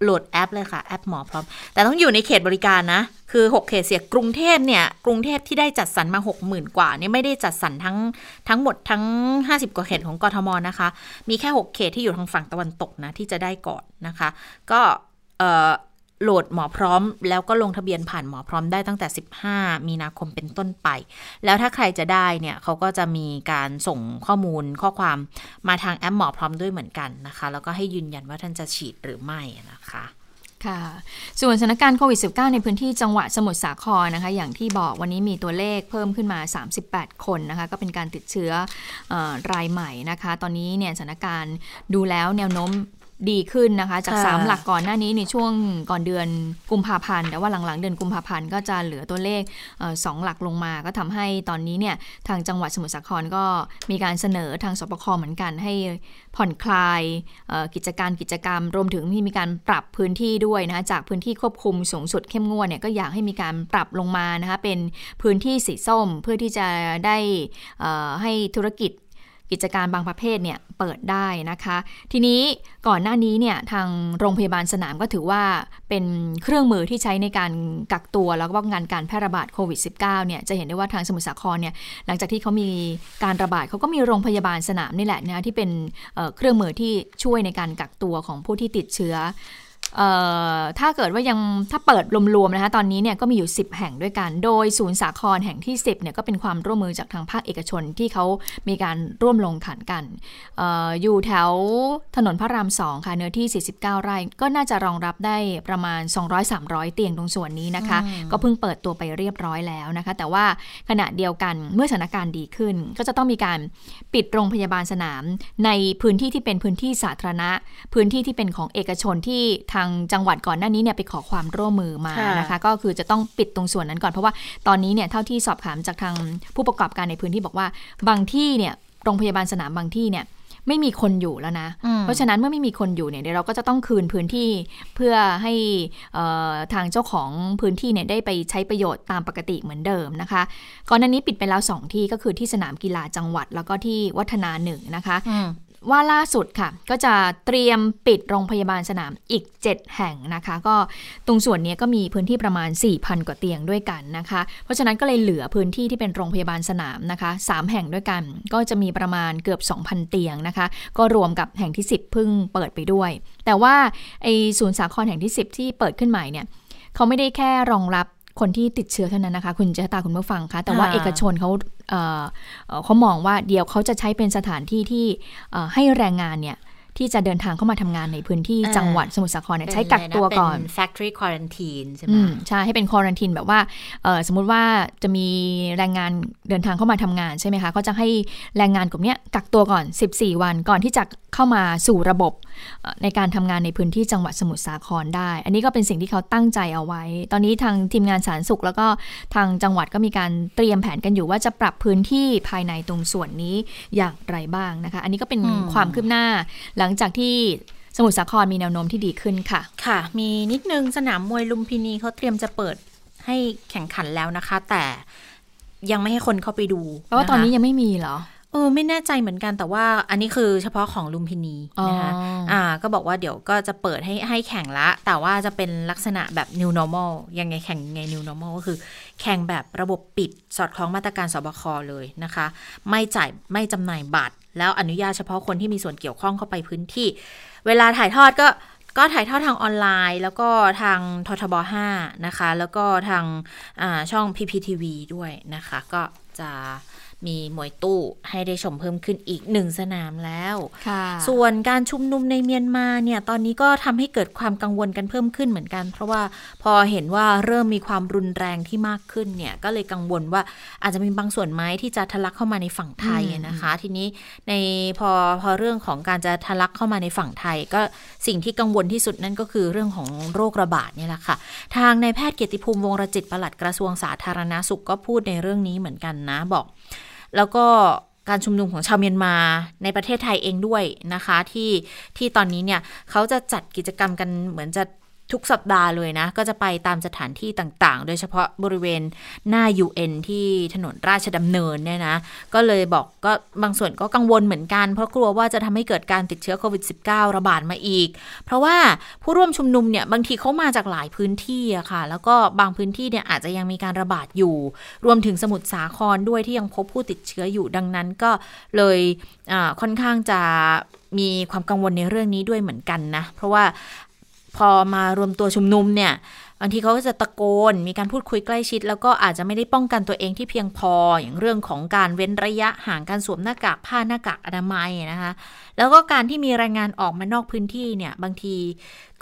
โหลดแอปเลยค่ะ แอปหมอพร้อม แต่ต้องอยู่ในเขตบริการนะ คือ 6 เขตเสียกรุงเทพเนี่ย กรุงเทพที่ได้จัดสรรมา 60,000 กว่าเนี่ยไม่ได้จัดสรรทั้งทั้งหมดทั้ง 50 กว่าเขตของกทมนะคะ มีแค่ 6 เขตที่อยู่ทางฝั่งตะวันตกนะ ที่จะได้ก่อนนะคะ ก็เอ่อ โหลดหมอพร้อม แล้วก็ลงทะเบียนผ่านหมอพร้อมได้ตั้งแต่ 15 มีนาคมเป็นต้นไป แล้วถ้าใครจะได้เนี่ยเขาก็จะมีการส่งข้อมูลข้อความมาทางแอปหมอพร้อมด้วยเหมือนกันนะคะ แล้วก็ให้ยืนยันว่าท่านจะฉีดหรือไม่นะคะค่ะส่วนสถานการณ์โควิด -19 ในพื้นที่จังหวัดสมุทรสาครนะคะ อย่างที่บอกวันนี้มีตัวเลขเพิ่มขึ้นมา 38 คนนะคะ ก็เป็นการติดเชื้ออรายใหม่นะคะ ตอนนี้เนี่ยสถานการณ์ดูแล้วแนวโน้ม ดีขึ้นนะคะ จากค่ะ3หลักก่อนหน้านี้ในช่วงก่อนเดือนกุมภาพันธ์แต่ว่าหลังๆ เดือนกุมภาพันธ์ก็จะเหลือตัวเลขเอ่อสองหลักลงมา ก็ทำให้ตอนนี้เนี่ยทางจังหวัดสมุทรสาครก็มีการเสนอทางสปคเหมือนกัน ให้ผ่อนคลายเอ่อกิจการกิจกรรม รวมถึงที่มีการปรับพื้นที่ด้วยนะคะจากพื้นที่ควบคุมสูงสุดเข้มงวดเนี่ยก็อยากให้มีการปรับลงมานะคะเป็นพื้นที่สีส้มเพื่อที่จะได้เอ่อให้ธุรกิจ กิจการบางประเภทเนี่ยเปิดได้นะคะ ทีนี้ก่อนหน้านี้เนี่ยทางโรงพยาบาลสนามก็ถือว่าเป็นเครื่องมือที่ใช้ในการกักตัวแล้วก็ป้องกันการแพร่ระบาดโควิด -19 เนี่ยจะเห็นได้ว่าทางสมุทรสาครเนี่ยหลังจากที่เขามีการระบาดเขาก็มีโรงพยาบาลสนามนี่แหละนะที่เป็นเครื่องมือที่ช่วยในการกักตัวของผู้ที่ติดเชื้อ ถ้าเกิดว่ายังถ้าเปิดรวมๆนะคะตอนนี้เนี่ยก็มีอยู่ 10 แห่งด้วยกัน โดยศูนย์สาครแห่งที่ 10เนี่ยก็เป็นความร่วมมือจากทางภาคเอกชนที่เขามีการร่วมลงขันกันเอออยู่แถวถนนพระรามสองค่ะเนื้อที่ 49 ไร่ก็น่าจะรองรับได้ประมาณ 200-300 เตียงตรงส่วนนี้นะคะ ก็เพิ่งเปิดตัวไปเรียบร้อยแล้วนะคะ แต่ว่าขณะเดียวกันเมื่อสถานการณ์ดีขึ้น ก็จะต้องมีการปิดโรงพยาบาลสนาม ในพื้นที่ที่เป็นพื้นที่สาธารณะ พื้นที่ที่เป็นของเอกชนที่ทางจังหวัดก่อนหน้านี้เนี่ยไปขอความร่วมมือมาค่ะนะคะ ก็คือจะต้องปิดตรงส่วนนั้นก่อนเพราะว่าตอนนี้เนี่ยเท่าที่สอบถามจากทางผู้ประกอบการในพื้นที่บอกว่า บางที่เนี่ยโรงพยาบาลสนามบางที่เนี่ยไม่มีคนอยู่แล้วนะอืมเพราะฉะนั้นเมื่อไม่มีคนอยู่เนี่ยเดี๋ยวเราก็จะต้องคืนพื้นที่เพื่อให้เอ่อทางเจ้าของพื้นที่เนี่ยได้ไปใช้ประโยชน์ตามปกติเหมือนเดิมนะคะ ก่อนหน้านี้ปิดไปแล้ว 2 ที่ก็คือที่สนามกีฬาจังหวัด แล้วก็ที่วัฒนาหนึ่งนะคะอืม ว่าล่าสุดค่ะ ก็จะเตรียมปิดโรงพยาบาลสนามอีก 7 แห่งนะคะ ก็ตรงส่วนนี้ก็มีพื้นที่ประมาณ 4,000 กว่าเตียงด้วยกันนะคะ เพราะฉะนั้นก็เลยเหลือพื้นที่ที่เป็นโรงพยาบาลสนามนะคะ 3 แห่งด้วยกัน ก็จะมีประมาณเกือบ 2,000 เตียงนะคะ ก็รวมกับแห่งที่ 10เพิ่งเปิดไปด้วย แต่ว่าไอศูนย์สาครแห่งที่ 10 ที่เปิดขึ้นใหม่เนี่ยเขาไม่ได้แค่รองรับ คนที่ติดเชื้อเท่านั้นนะคะ คุณเจษตาคุณผู้ฟังคะแต่ว่าค่ะเอกชนเขาเอ่อเอ่อเขามองว่าเดี๋ยวเขาจะใช้เป็นสถานที่ที่เอ่อให้แรงงานเนี่ยที่จะเดินทางเข้ามาทำงานในพื้นที่อ่าจังหวัดสมุทรสาครเนี่ยใช้กักตัวก่อนเป็น factory quarantine ใช่ไหมอืมใช่ ให้เป็นควอรันทีนแบบว่าเอ่อสมมุติว่าจะมีแรงงานเดินทางเข้ามาทำงานใช่ไหมคะ ก็จะให้แรงงานกลุ่มเนี้ยกักตัวก่อน 14 วันก่อนที่จะ เข้ามาสู่ระบบเอ่อในการทำงานในพื้นที่จังหวัดสมุทรสาครได้ อันนี้ก็เป็นสิ่งที่เขาตั้งใจเอาไว้ ตอนนี้ทางทีมงานสาธารณสุข แล้วก็ทางจังหวัดก็มีการเตรียมแผนกันอยู่ว่าจะปรับพื้นที่ภายในตรงส่วนนี้อย่างไรบ้างนะคะ อันนี้ก็เป็นอืมความคืบหน้า หลังจากที่สมุทรสาครมีแนวโน้มที่ดีขึ้นค่ะ ค่ะ มีนิดนึงสนามมวยลุมพินีเขาเตรียมจะเปิดให้แข่งขันแล้วนะคะ แต่ยังไม่ให้คนเข้าไปดู เพราะว่าะคะตอนนี้ยังไม่มีเหรอ เออไม่แน่ใจเหมือนกันแต่ว่าอันนี้คือเฉพาะของลุมพินีนะคะอ๋ออ่อ่า ก็บอกว่าเดี๋ยวก็จะเปิดให้ให้แข่งละ แต่ว่าจะเป็นลักษณะแบบ new normal ยังไงแข่งยังไง new normal ก็คือ แข่งแบบระบบปิดสอดคล้องมาตรการสบคเลยนะคะ ไม่จ่ายไม่จำหน่ายบัตร แล้วอนุญาตเฉพาะคนที่มีส่วนเกี่ยวข้องเข้าไปพื้นที่ เวลาถ่ายทอดก็ก็ถ่ายทอดทางออนไลน์ แล้วก็ทางททบ 5 นะคะ แล้วก็ทางอ่าช่อง PPTV ด้วยนะคะ ก็จะ มีมวยตู้ให้ได้ชมเพิ่มขึ้นอีกหนึ่งสนามแล้วค่ะส่วนการชุมนุมในเมียนมาเนี่ยตอนนี้ก็ทำให้เกิดความกังวลกันเพิ่มขึ้นเหมือนกัน เพราะว่าพอเห็นว่าเริ่มมีความรุนแรงที่มากขึ้นเนี่ยก็เลยกังวลว่าอาจจะมีบางส่วนไหมที่จะทะลักเข้ามาในฝั่งไทยนะคะ ทีนี้ในพอพอเรื่องของการจะทะลักเข้ามาในฝั่งไทย ก็สิ่งที่กังวลที่สุดนั่นก็คือเรื่องของโรคระบาดเนี่ยแหละค่ะ ทางนายแพทย์เกียรติภูมิวงรจิตปลัดกระทรวงสาธารณาสุขก็พูดในเรื่องนี้เหมือนกันนะบอก แล้วก็การชุมนุมของชาวเมียนมาในประเทศไทยเองด้วยนะคะ ที่ที่ตอนนี้เนี่ยเขาจะจัดกิจกรรมกันเหมือนจะ ทุกสัปดาห์เลยนะ ก็จะไปตามสถานที่ต่างๆ โดยเฉพาะบริเวณหน้า UN ที่ถนนราชดำเนินเนี่ยนะ ก็เลยบอกก็บางส่วนก็กังวลเหมือนกัน เพราะกลัวว่าจะทำให้เกิดการติดเชื้อโควิด -19 ระบาดมาอีก เพราะว่าผู้ร่วมชุมนุมเนี่ยบางทีเขามาจากหลายพื้นที่อะค่ะ แล้วก็บางพื้นที่เนี่ยอาจจะยังมีการระบาดอยู่ รวมถึงสมุทรสาครด้วยที่ยังพบผู้ติดเชื้ออยู่ดังนั้นก็เลยค่อนข้างจะมีความกังวลในเรื่องนี้ด้วยเหมือนกันนะ เพราะว่า พอมารวมตัวชุมนุมเนี่ยบางทีเขาก็จะตะโกน มีการพูดคุยใกล้ชิด แล้วก็อาจจะไม่ได้ป้องกันตัวเองที่เพียงพออย่างเรื่องของการเว้นระยะห่างการสวมหน้ากากผ้าหน้ากากอนามัยนะคะแล้วก็การที่มีรายงานออกมานอกพื้นที่เนี่ยบางที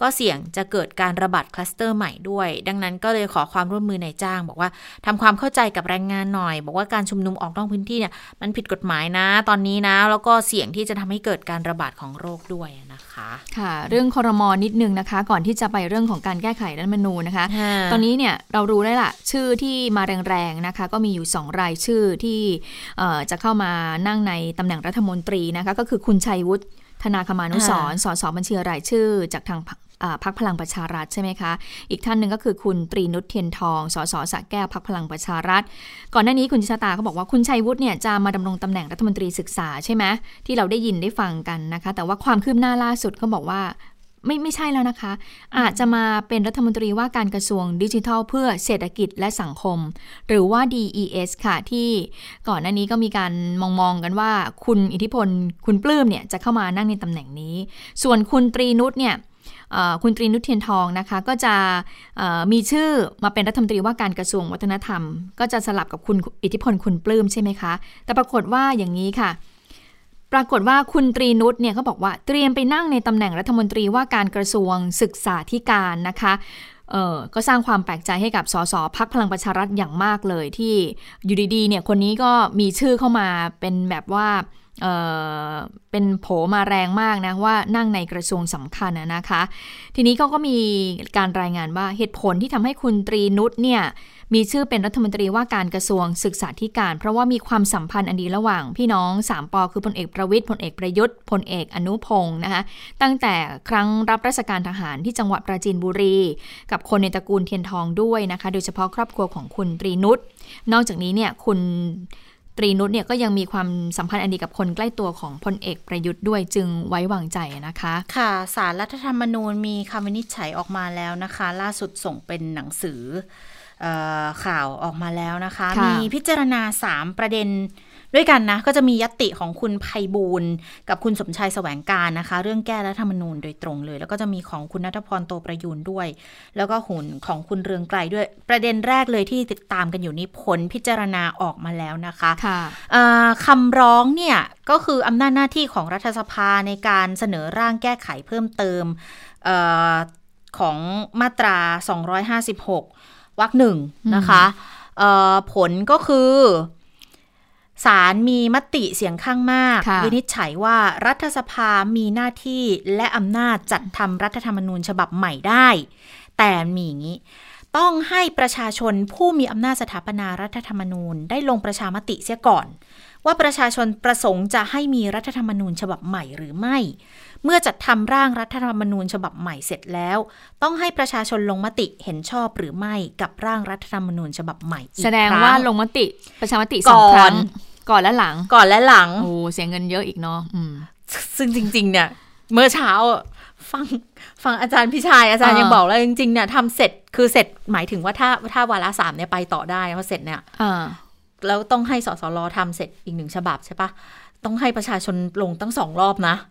ก็เสี่ยงจะเกิดการระบาดคลัสเตอร์ใหม่ด้วย ดังนั้นก็เลยขอความร่วมมือนายจ้าง บอกว่าทำความเข้าใจกับแรงงานหน่อย บอกว่าการชุมนุมออกนอกพื้นที่เนี่ยมันผิดกฎหมายนะ ตอนนี้นะ แล้วก็เสี่ยงที่จะทำให้เกิดการระบาดของโรคด้วยนะคะ ค่ะ เรื่องคอรมอนิดนึงนะคะ ก่อนที่จะไปเรื่องของการแก้ไขรัฐธรรมนูญนะคะ ตอนนี้เนี่ยเรารู้ได้ละชื่อที่มาแรงๆนะคะ ก็มีอยู่ 2 รายชื่อที่เอ่อจะเข้ามานั่งในตำแหน่งรัฐมนตรีนะคะ ก็คือคุณชัยวุฒิธนาคมานุสรณ์สสบัญชีรายชื่อ จากทางพรรคอ่าพักพลังประชารัฐใช่ไหมคะ อีกท่านหนึ่งก็คือคุณตรีนุชเทียนทองสสสระแก้วพักพลังประชารัฐ ก่อนหน้านี้คุณชิชาตาเขาบอกว่าคุณชัยวุฒิเนี่ยจะมาดำรงตำแหน่งรัฐมนตรีศึกษาใช่ไหมที่เราได้ยินได้ฟังกันนะคะ แต่ว่าความคืบหน้าล่าสุดก็บอกว่า ไม่ไม่ใช่แล้วนะคะ อาจจะมาเป็นรัฐมนตรีว่าการกระทรวงดิจิทัล เพื่อเศรษฐกิจและสังคม หรือว่า DES ค่ะ ที่ก่อนหน้านี้ก็มีการมองมองกันว่าคุณอิทธิพล คุณปลื้มเนี่ยจะเข้ามานั่งในตำแหน่งนี้ ส่วนคุณตรีนุชเนี่ยเอ่อคุณตรีนุชเทียนทองนะคะ ก็จะเอ่อมีชื่อมาเป็นรัฐมนตรีว่าการกระทรวงวัฒนธรรม ก็จะสลับกับคุณอิทธิพลคุณปลื้มใช่ไหมคะ แต่ปรากฏว่าอย่างนี้ค่ะ ปรากฏว่าคุณตรีนุชเนี่ยเขาบอกว่าเตรียมไปนั่งในตำแหน่งรัฐมนตรีว่าการกระทรวงศึกษาธิการนะคะเออก็สร้างความแปลกใจให้กับสสพักพลังประชารัฐอย่างมากเลยที่อยู่ดีๆเนี่ยคนนี้ก็มีชื่อเข้ามาเป็นแบบว่าเออเป็นโผมาแรงมากนะว่านั่งในกระทรวงสำคัญนะนะคะ ทีนี้เขาก็มีการรายงานว่าเหตุผลที่ทำให้คุณตรีนุชเนี่ย มีชื่อเป็นรัฐมนตรีว่าการกระทรวงศึกษาธิการ เพราะว่ามีความสัมพันธ์อันดีระหว่างพี่น้องสามปอคือพลเอกประวิทย์พลเอกประยุทธ์พลเอกอนุพงศ์นะคะตั้งแต่ครั้งรับราชการทหารที่จังหวัดปราจีนบุรี กับคนในตระกูลเทียนทองด้วยนะคะ โดยเฉพาะครอบครัวของคุณตรีนุชนอกจากนี้เนี่ยคุณตรีนุชเนี่ยก็ยังมีความสัมพันธ์อันดีกับคนใกล้ตัวของพลเอกประยุทธ์ด้วยจึงไว้วางใจนะคะ ค่ะสารรัฐธรรมนูญมีคำวินิจฉัยออกมาแล้วนะคะ ล่าสุดส่งเป็นหนังสือ ข่าวออกมาแล้วนะคะค่ะมีพิจารณา 3 ประเด็นด้วยกันนะ ก็จะมียติของคุณไพบูลย์กับคุณสมชายแสวงการนะคะ เรื่องแก้รัฐธรรมนูญโดยตรงเลย แล้วก็จะมีของคุณนัทพรโตประยูนด้วย แล้วก็หุนของคุณเรืองไกลด้วยประเด็นแรกเลยที่ติดตามกันอยู่นี้ผลพิจารณาออกมาแล้วนะคะค่ะอ่าคำร้องเนี่ยก็คืออำนาจหน้าที่ของรัฐสภาในการเสนอร่างแก้ไขเพิ่มเติมเออของมาตรา 256 วรรคหนึ่งนะคะเอ่อผลก็คือศาลมีมติเสียงข้างมากค่ะวินิจฉัยว่ารัฐสภามีหน้าที่และอำนาจจัดทำรัฐธรรมนูญฉบับใหม่ได้ แต่มีอย่างนี้ ต้องให้ประชาชนผู้มีอำนาจสถาปนารัฐธรรมนูญได้ลงประชามติเสียก่อน ว่าประชาชนประสงค์จะให้มีรัฐธรรมนูญฉบับใหม่หรือไม่ เมื่อจัดทำร่างรัฐธรรมนูญฉบับใหม่เสร็จแล้ว ต้องให้ประชาชนลงมติเห็นชอบหรือไม่กับร่างรัฐธรรมนูญฉบับใหม่อีกแสดงครั้ว่าลงมติประชามติสองก่อนครั้งก่อนและหลังก่อนและหลังโอ้เสียเงินเยอะอีกเนาะอืมซึ่งจริง ๆ เนี่ย เมื่อเช้าอะฟังฟังอาจารย์พี่ชายอาจารย์อ่ายัยังบอกเลยจริงๆเนี่ยทำเสร็จคือเสร็จหมายถึงว่าถ้าถ้าวาระสามเนี่ยไปต่อได้เพราะเสร็จเนี่ยอ่าแล้วต้องให้สสรทำเสร็จอีกหนึ่งฉบับใช่ปะต้องให้ประชาชนลงตั้งสองรอบนะอืม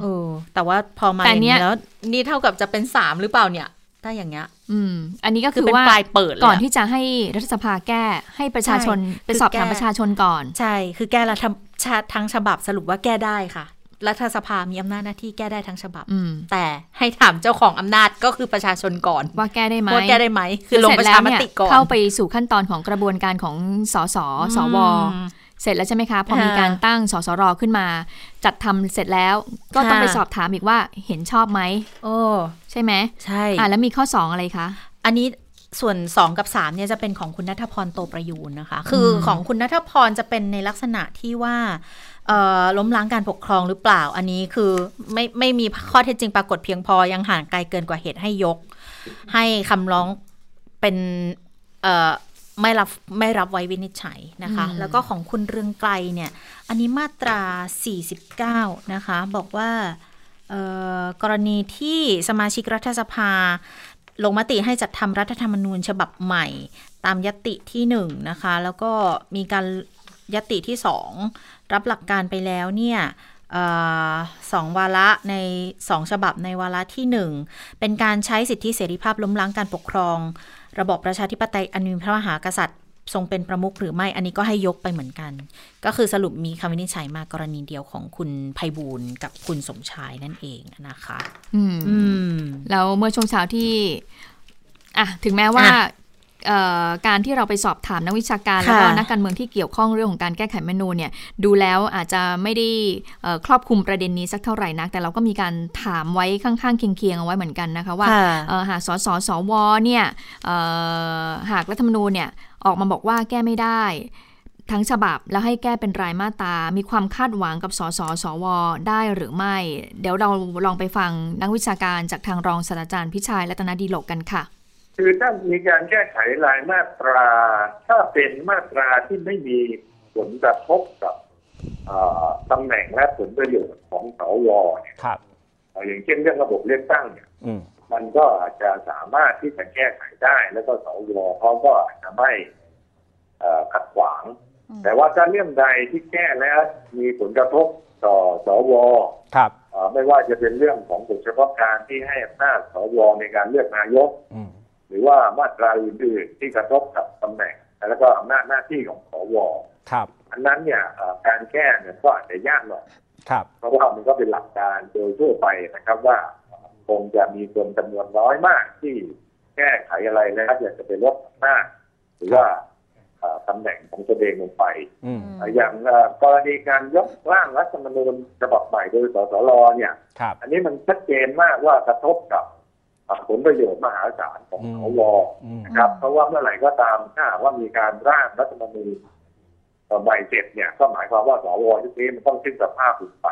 เออ แต่ว่าพอมาแต่อย่างเนี้นี้ยแล้ว นี่เท่ากับจะเป็นสามหรือเปล่าเนี่ยถ้าอย่างเงี้ย อืม อันนี้ก็คือคือเป็นว่าปลายเปิดเลยก่อนอะที่จะให้รัฐสภาแก้ให้ประชาชนใช่ไปสอบคือแก้ถามประชาชนก่อน ใช่ คือแก้รัฐชาทั้งฉบับสรุปว่าแก้ได้ค่ะ รัฐสภามีอำนาจหน้าที่แก้ได้ทั้งฉบับอืมแต่ให้ถามเจ้าของอำนาจก็คือประชาชนก่อน ว่าแก้ได้ไหมว่าแก้ได้ไหม คือลงประชามติก่อน เข้าไปสู่ขั้นตอนของกระบวนการของสสสวอืม เสร็จแล้วใช่ไหมคะพอค่ะมีการตั้งสสรขึ้นมา จัดทำเสร็จแล้วก็ต้องค่ะไปสอบถามอีกว่าเห็นชอบไหมโอ้ใช่ไหมใช่อ่าแล้วมีข้อ 2 อะไรคะ อันนี้ส่วน 2 กับ3เนี่ยจะเป็นของคุณนัทพรโตประยูนนะคะ คืออมของคุณนัทพรจะเป็นในลักษณะที่ว่าเอ่อล้มล้างการปกครองหรือเปล่า อันนี้คือไม่ไม่มีข้อเท็จจริงปรากฏเพียงพอยังห่างไกลเกินกว่าเหตุให้ยก ให้คำร้องเป็นเอ่อ ไม่รับไม่รับไว้วินิจฉัยนะคะอืมแล้วก็ของคุณเรืองไกลเนี่ย อันนี้มาตรา 49 นะคะ บอกว่าเอ่อกรณีที่สมาชิกรัฐสภา ลงมติให้จัดทำรัฐธรรมนูญฉบับใหม่ ตามยติที่หนึ่งนะคะ แล้วก็มีการยติที่สองรับหลักการไปแล้วเนี่ยเออสองวาระในสองฉบับในวาระที่หนึ่งเป็นการใช้สิทธิเสรีภาพล้มล้างการปกครอง ระบอบประชาธิปไตยอันมีพระมหากษัตริย์ ทรงเป็นประมุขหรือไม่อันนี้ก็ให้ยกไปเหมือนกัน ก็คือสรุปมีคำวินิจฉัยมากรณีเดียวของคุณไพบูลย์กับคุณสมชายนั่นเองนะคะอืมอืมแล้วเมื่อช่วงเช้าที่ อะ ถึงแม้ว่าอะเอ่อ การที่เราไปสอบถามนักวิชาการแล้วก็ค่ะนักการเมืองที่เกี่ยวข้องเรื่องของการแก้ไขรัฐธรรมนูญเนี่ยดูแล้วอาจจะไม่ได้เอ่อครอบคลุมประเด็นนี้สักเท่าไหร่นัก แต่เราก็มีการถามไว้ข้างๆเคียงๆเอาไว้เหมือนกันนะคะว่าค่ะเอ่อหากสสสวเนี่ยเอ่อหากรัฐธรรมนูญเนี่ยออกมาบอกว่าแก้ไม่ได้ทั้งฉบับแล้วให้แก้เป็นรายมาตรา มีความคาดหวังกับสสสว ได้หรือไม่ เดี๋ยวเราลองไปฟังนักวิชาการจากทางรองศาสตราจารย์พิชัยรัตนดีโลกกันค่ะ คือถ้ามีการแก้ไขรายมาตรา ถ้าเป็นมาตราที่ไม่มีผลกระทบกับเอ่อตำแหน่งและผลประโยชน์ของสวเนี่ยครับเอ่ออย่างเช่นเรื่องระบบเลือกตั้งเนี่ยอืมมันก็อาจจะสามารถที่จะแก้ไขได้ แล้วก็สวเขาก็อาจจะไม่เอ่อขัดขวาง แต่ว่าถ้าเรื่องใดที่แก้แล้วมีผลกระทบต่อสวครับเอ่อไม่ว่าจะเป็นเรื่องของกฎเฉพาะการที่ให้อำนาจสวในการเลือกนายกอืมห รือว่ามาตราอื่นๆที่กระทบกับตำแหน่ง แล้วก็อำนาจหน้าที่ของสวครับอันนั้นเนี่ยเอ่อการแก้เนี่ยก็อาจจะยากหน่อยครับเพราะว่ามันก็เป็นหลักการโดยทั่วไปนะครับว่าคงจะมีคนจำนวนน้อยมากที่แก้ไขอะไรแล้วอยากจะไปลดอำนาจหรือว่าเอ่อตำแหน่งของตัวเองลงไปอืมเอ่ออย่างเอ่อกรณีการยกร่างรัฐธรรมนูญฉบับใหม่โดยสสรเนี่ยครับอันนี้มันชัดเจนมากว่ากระทบกับเอ่อ ผลประโยชน์มหาศาลของอืมสวอืมนะครับ เพราะว่าเมื่อไหร่ก็ตามถ้าหากว่ามีการร่างรัฐธรรมนูญเอ่อใหม่เสร็จเนี่ย ก็หมายความว่าสวชุดนี้มันต้องสิ้นสภาพลงไป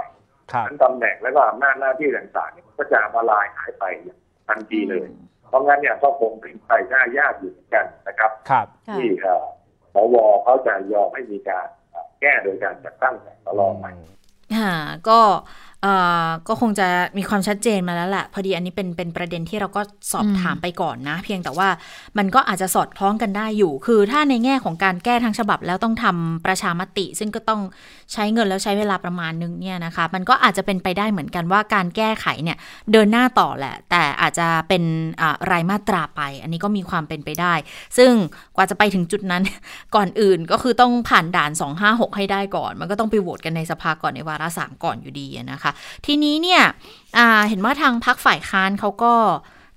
ครับทั้งตำแหน่งและก็อำนาจหน้าที่ต่างๆเนี่ยก็จะมาลายหายไปอย่างทันทีเลย เพราะงั้นเนี่ยก็คงเป็นไปได้ยากอยู่เหมือนกันนะครับครับที่เอ่อสวเขาจะยอมให้มีการเอ่อแก้โดยการจัดตั้งสรใหม่ค่ะก็เอ่อ ก็คงจะมีความชัดเจนมาแล้วแหละพอดีอันนี้เป็นเป็นประเด็นที่เราก็สอบอืมถามไปก่อนนะ เพียงแต่ว่ามันก็อาจจะสอดคล้องกันได้อยู่ คือถ้าในแง่ของการแก้ทั้งฉบับแล้วต้องทำประชามติ ซึ่งก็ต้อง ใช้เงินแล้วใช้เวลาประมาณนึงเนี่ยนะคะ มันก็อาจจะเป็นไปได้เหมือนกันว่าการแก้ไขเนี่ยเดินหน้าต่อแหละ แต่อาจจะเป็นรายมาตราไป อันนี้ก็มีความเป็นไปได้ ซึ่งกว่าจะไปถึงจุดนั้นก่อนอื่นก็คือต้องผ่านด่าน 256 ให้ได้ก่อน มันก็ต้องไปโหวตกันในสภาก่อนในวาระสามก่อนอยู่ดีนะคะ ทีนี้เนี่ยเห็นว่าทางพักฝ่ายค้านเขาก็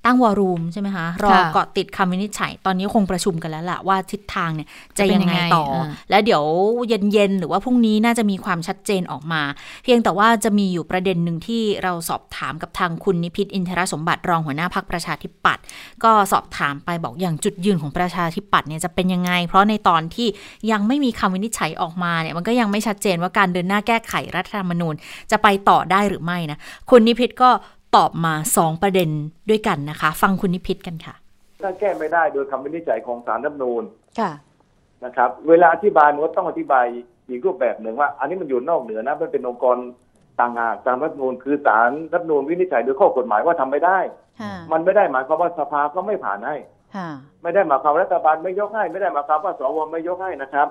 ตั้งวอรูมใช่ไหมคะ รอค่ะเกาะติดคำวินิจฉัย ตอนนี้คงประชุมกันแล้วแหละว่าทิศทางเนี่ยจะยังไงต่อจะเป็นยังไงอ่าแล้วเดี๋ยวเย็นๆ หรือว่าพรุ่งนี้น่าจะมีความชัดเจนออกมา เพียงแต่ว่าจะมีอยู่ประเด็นหนึ่งที่เราสอบถามกับทางคุณนิพิษอินทรสมบัติรองหัวหน้าพักประชาธิปัตย์ก็สอบถามไปบอกอย่างจุดยืนของประชาธิปัตย์เนี่ยจะเป็นยังไง เพราะในตอนที่ยังไม่มีคำวินิจฉัยออกมาเนี่ยมันก็ยังไม่ชัดเจนว่าการเดินหน้าแก้ไขรัฐธรรมนูญจะไปต่อได้หรือไม่นะคุณนิพิษก็ ตอบมาสองประเด็นด้วยกันนะคะ ฟังคุณนิพิษกันค่ะ ถ้าแก้ไม่ได้โดยคำวินิจฉัยของศาลรัฐธรรมนูญค่ะนะครับ เวลาอธิบายมันก็ต้องอธิบายอีกรูปแบบหนึ่งว่า อันนี้มันอยู่นอกเหนือนะมันเป็นองค์กรต่างหากตามรัฐธรรมนูญคือศาลรัฐธรรมนูญวินิจฉัยโดยข้อกฎหมายว่าทำไม่ได้ค่ะมันไม่ได้หมายความว่าสภาก็ไม่ผ่านให้ค่ะไม่ได้หมายความว่ารัฐบาลไม่ยกให้ ไม่ได้หมายความว่าสวไม่ยกให้นะครับ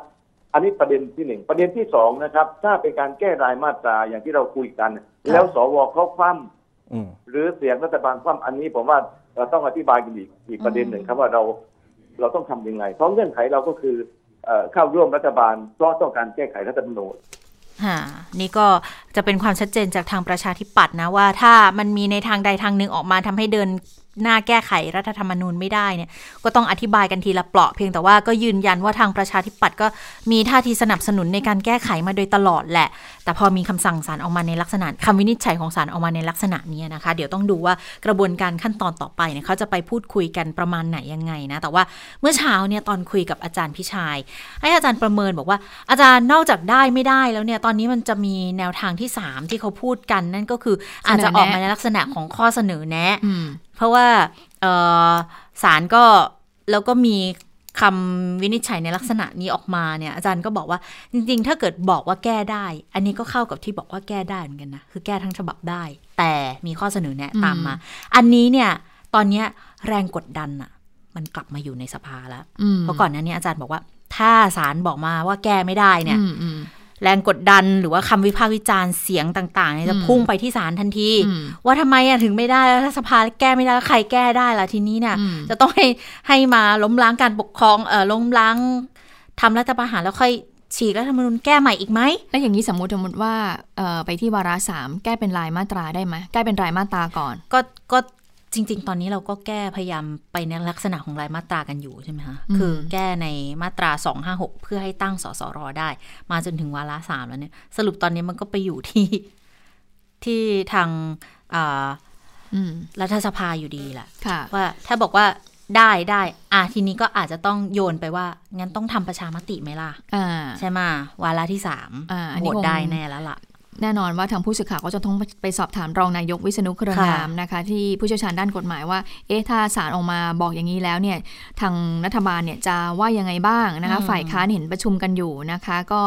อันนี้ประเด็นที่หนึ่งประเด็นที่สองนะครับ ถ้าเป็นการแก้รายมาตราอย่างที่เราคุยกัน แล้วสวเขาคว่ำอืม หรือเสียงรัฐบาลคว่ำอันนี้ผมว่าเราต้องอธิบายกันอีกอีกประเด็นหนึ่งครับว่าเราเราต้องทำยังไง เพราะเงื่อนไขเราก็คือเอ่อเข้าร่วมรัฐบาลเพราะต้องการแก้ไขรัฐธรรมนูญค่ะนี่ก็จะเป็นความชัดเจนจากทางประชาธิปัตย์นะว่าถ้ามันมีในทางใดทางหนึ่งออกมาทำให้เดิน หน้าแก้ไขรัฐธรรมนูญไม่ได้เนี่ย ก็ต้องอธิบายกันทีละเปราะเพียงแต่ว่าก็ยืนยันว่าทางประชาธิปัตย์ก็มีท่าทีสนับสนุนในการแก้ไขมาโดยตลอดแหละ แต่พอมีคำสั่งศาลออกมาในลักษณะคำวินิจฉัยของศาลออกมาในลักษณะนี้นะคะ เดี๋ยวต้องดูว่ากระบวนการขั้นตอนต่อไปเนี่ยเขาจะไปพูดคุยกันประมาณไหนยังไงนะ แต่ว่าเมื่อเช้าเนี่ยตอนคุยกับอาจารย์พิชัยให้อาจารย์ประเมินบอกว่า อาจารย์นอกจากได้ไม่ได้แล้วเนี่ยตอนนี้มันจะมีแนวทางที่ 3 ที่เขาพูดกันนั่นก็คืออาจจะออกมาในลักษณะของข้อเสนอแนะเพราะว่าเอ่อศาลก็แล้วก็มีคำวินิจฉัยในลักษณะนี้ออกมาเนี่ยอาจารย์ก็บอกว่าจริงๆ ถ้าเกิดบอกว่าแก้ได้ อันนี้ก็เข้ากับที่บอกว่าแก้ได้เหมือนกันนะคือแก้ทั้งฉบับได้ แต่มีข้อเสนอแนะตามมา อันนี้เนี่ยตอนเนี้ยแรงกดดันอะมันกลับมาอยู่ในสภาแล้วอืมเพราะก่อนหน้านี้อาจารย์บอกว่า ถ้าศาลบอกมาว่าแก้ไม่ได้เนี่ยอืมอืม แรงกดดันหรือว่าคำวิพากษ์วิจารณ์เสียงต่างๆเนี่ยจะอืมพุ่งไปที่ศาลทันทีอืมว่าทำไมอะถึงไม่ได้แล้วถ้าสภาแก้ไม่ได้แล้วใครแก้ได้ล่ะทีนี้เนี่ยอืมจะต้องให้ให้มาล้มล้างการปกครองเอ่อล้มล้างทำรัฐประหารแล้วค่อยฉีกรัฐธรรมนูญแก้ใหม่อีกไหมแล้วอย่างนี้สมมติสมมติว่าเอ่อไปที่วาระสามแก้เป็นรายมาตราได้ไหมแก้เป็นรายมาตราก่อน ก็ก็ จริง ๆ ตอนนี้เราก็แก้พยายามไปในลักษณะของรายมาตรากันอยู่ใช่ไหมคะอืมคือแก้ในมาตรา 256 เพื่อให้ตั้งสสรได้ มาจนถึงวาระสามแล้วเนี่ย สรุปตอนนี้มันก็ไปอยู่ที่ที่ทางอ่าอืมรัฐสภาอยู่ดีแหละค่ะว่าถ้าบอกว่าได้ได้อะทีนี้ก็อาจจะต้องโยนไปว่า งั้นต้องทำประชามติไหมล่ะอ่าใช่ไหมวาระที่สามอ่าอันโหนี้วตคงได้แน่แล้วล่ะ แน่นอนว่าทางผู้สื่อข่าวก็จะต้องไปสอบถามรองนายกวิษณุเครืองามนะคะที่ผู้เชี่ยวชาญด้านกฎหมายว่า เอ๊ะถ้าศาลออกมาบอกอย่างนี้แล้วเนี่ยทางรัฐบาลเนี่ยจะว่ายังไงบ้างนะคะอืมฝ่ายค้านเห็นประชุมกันอยู่นะคะ ก็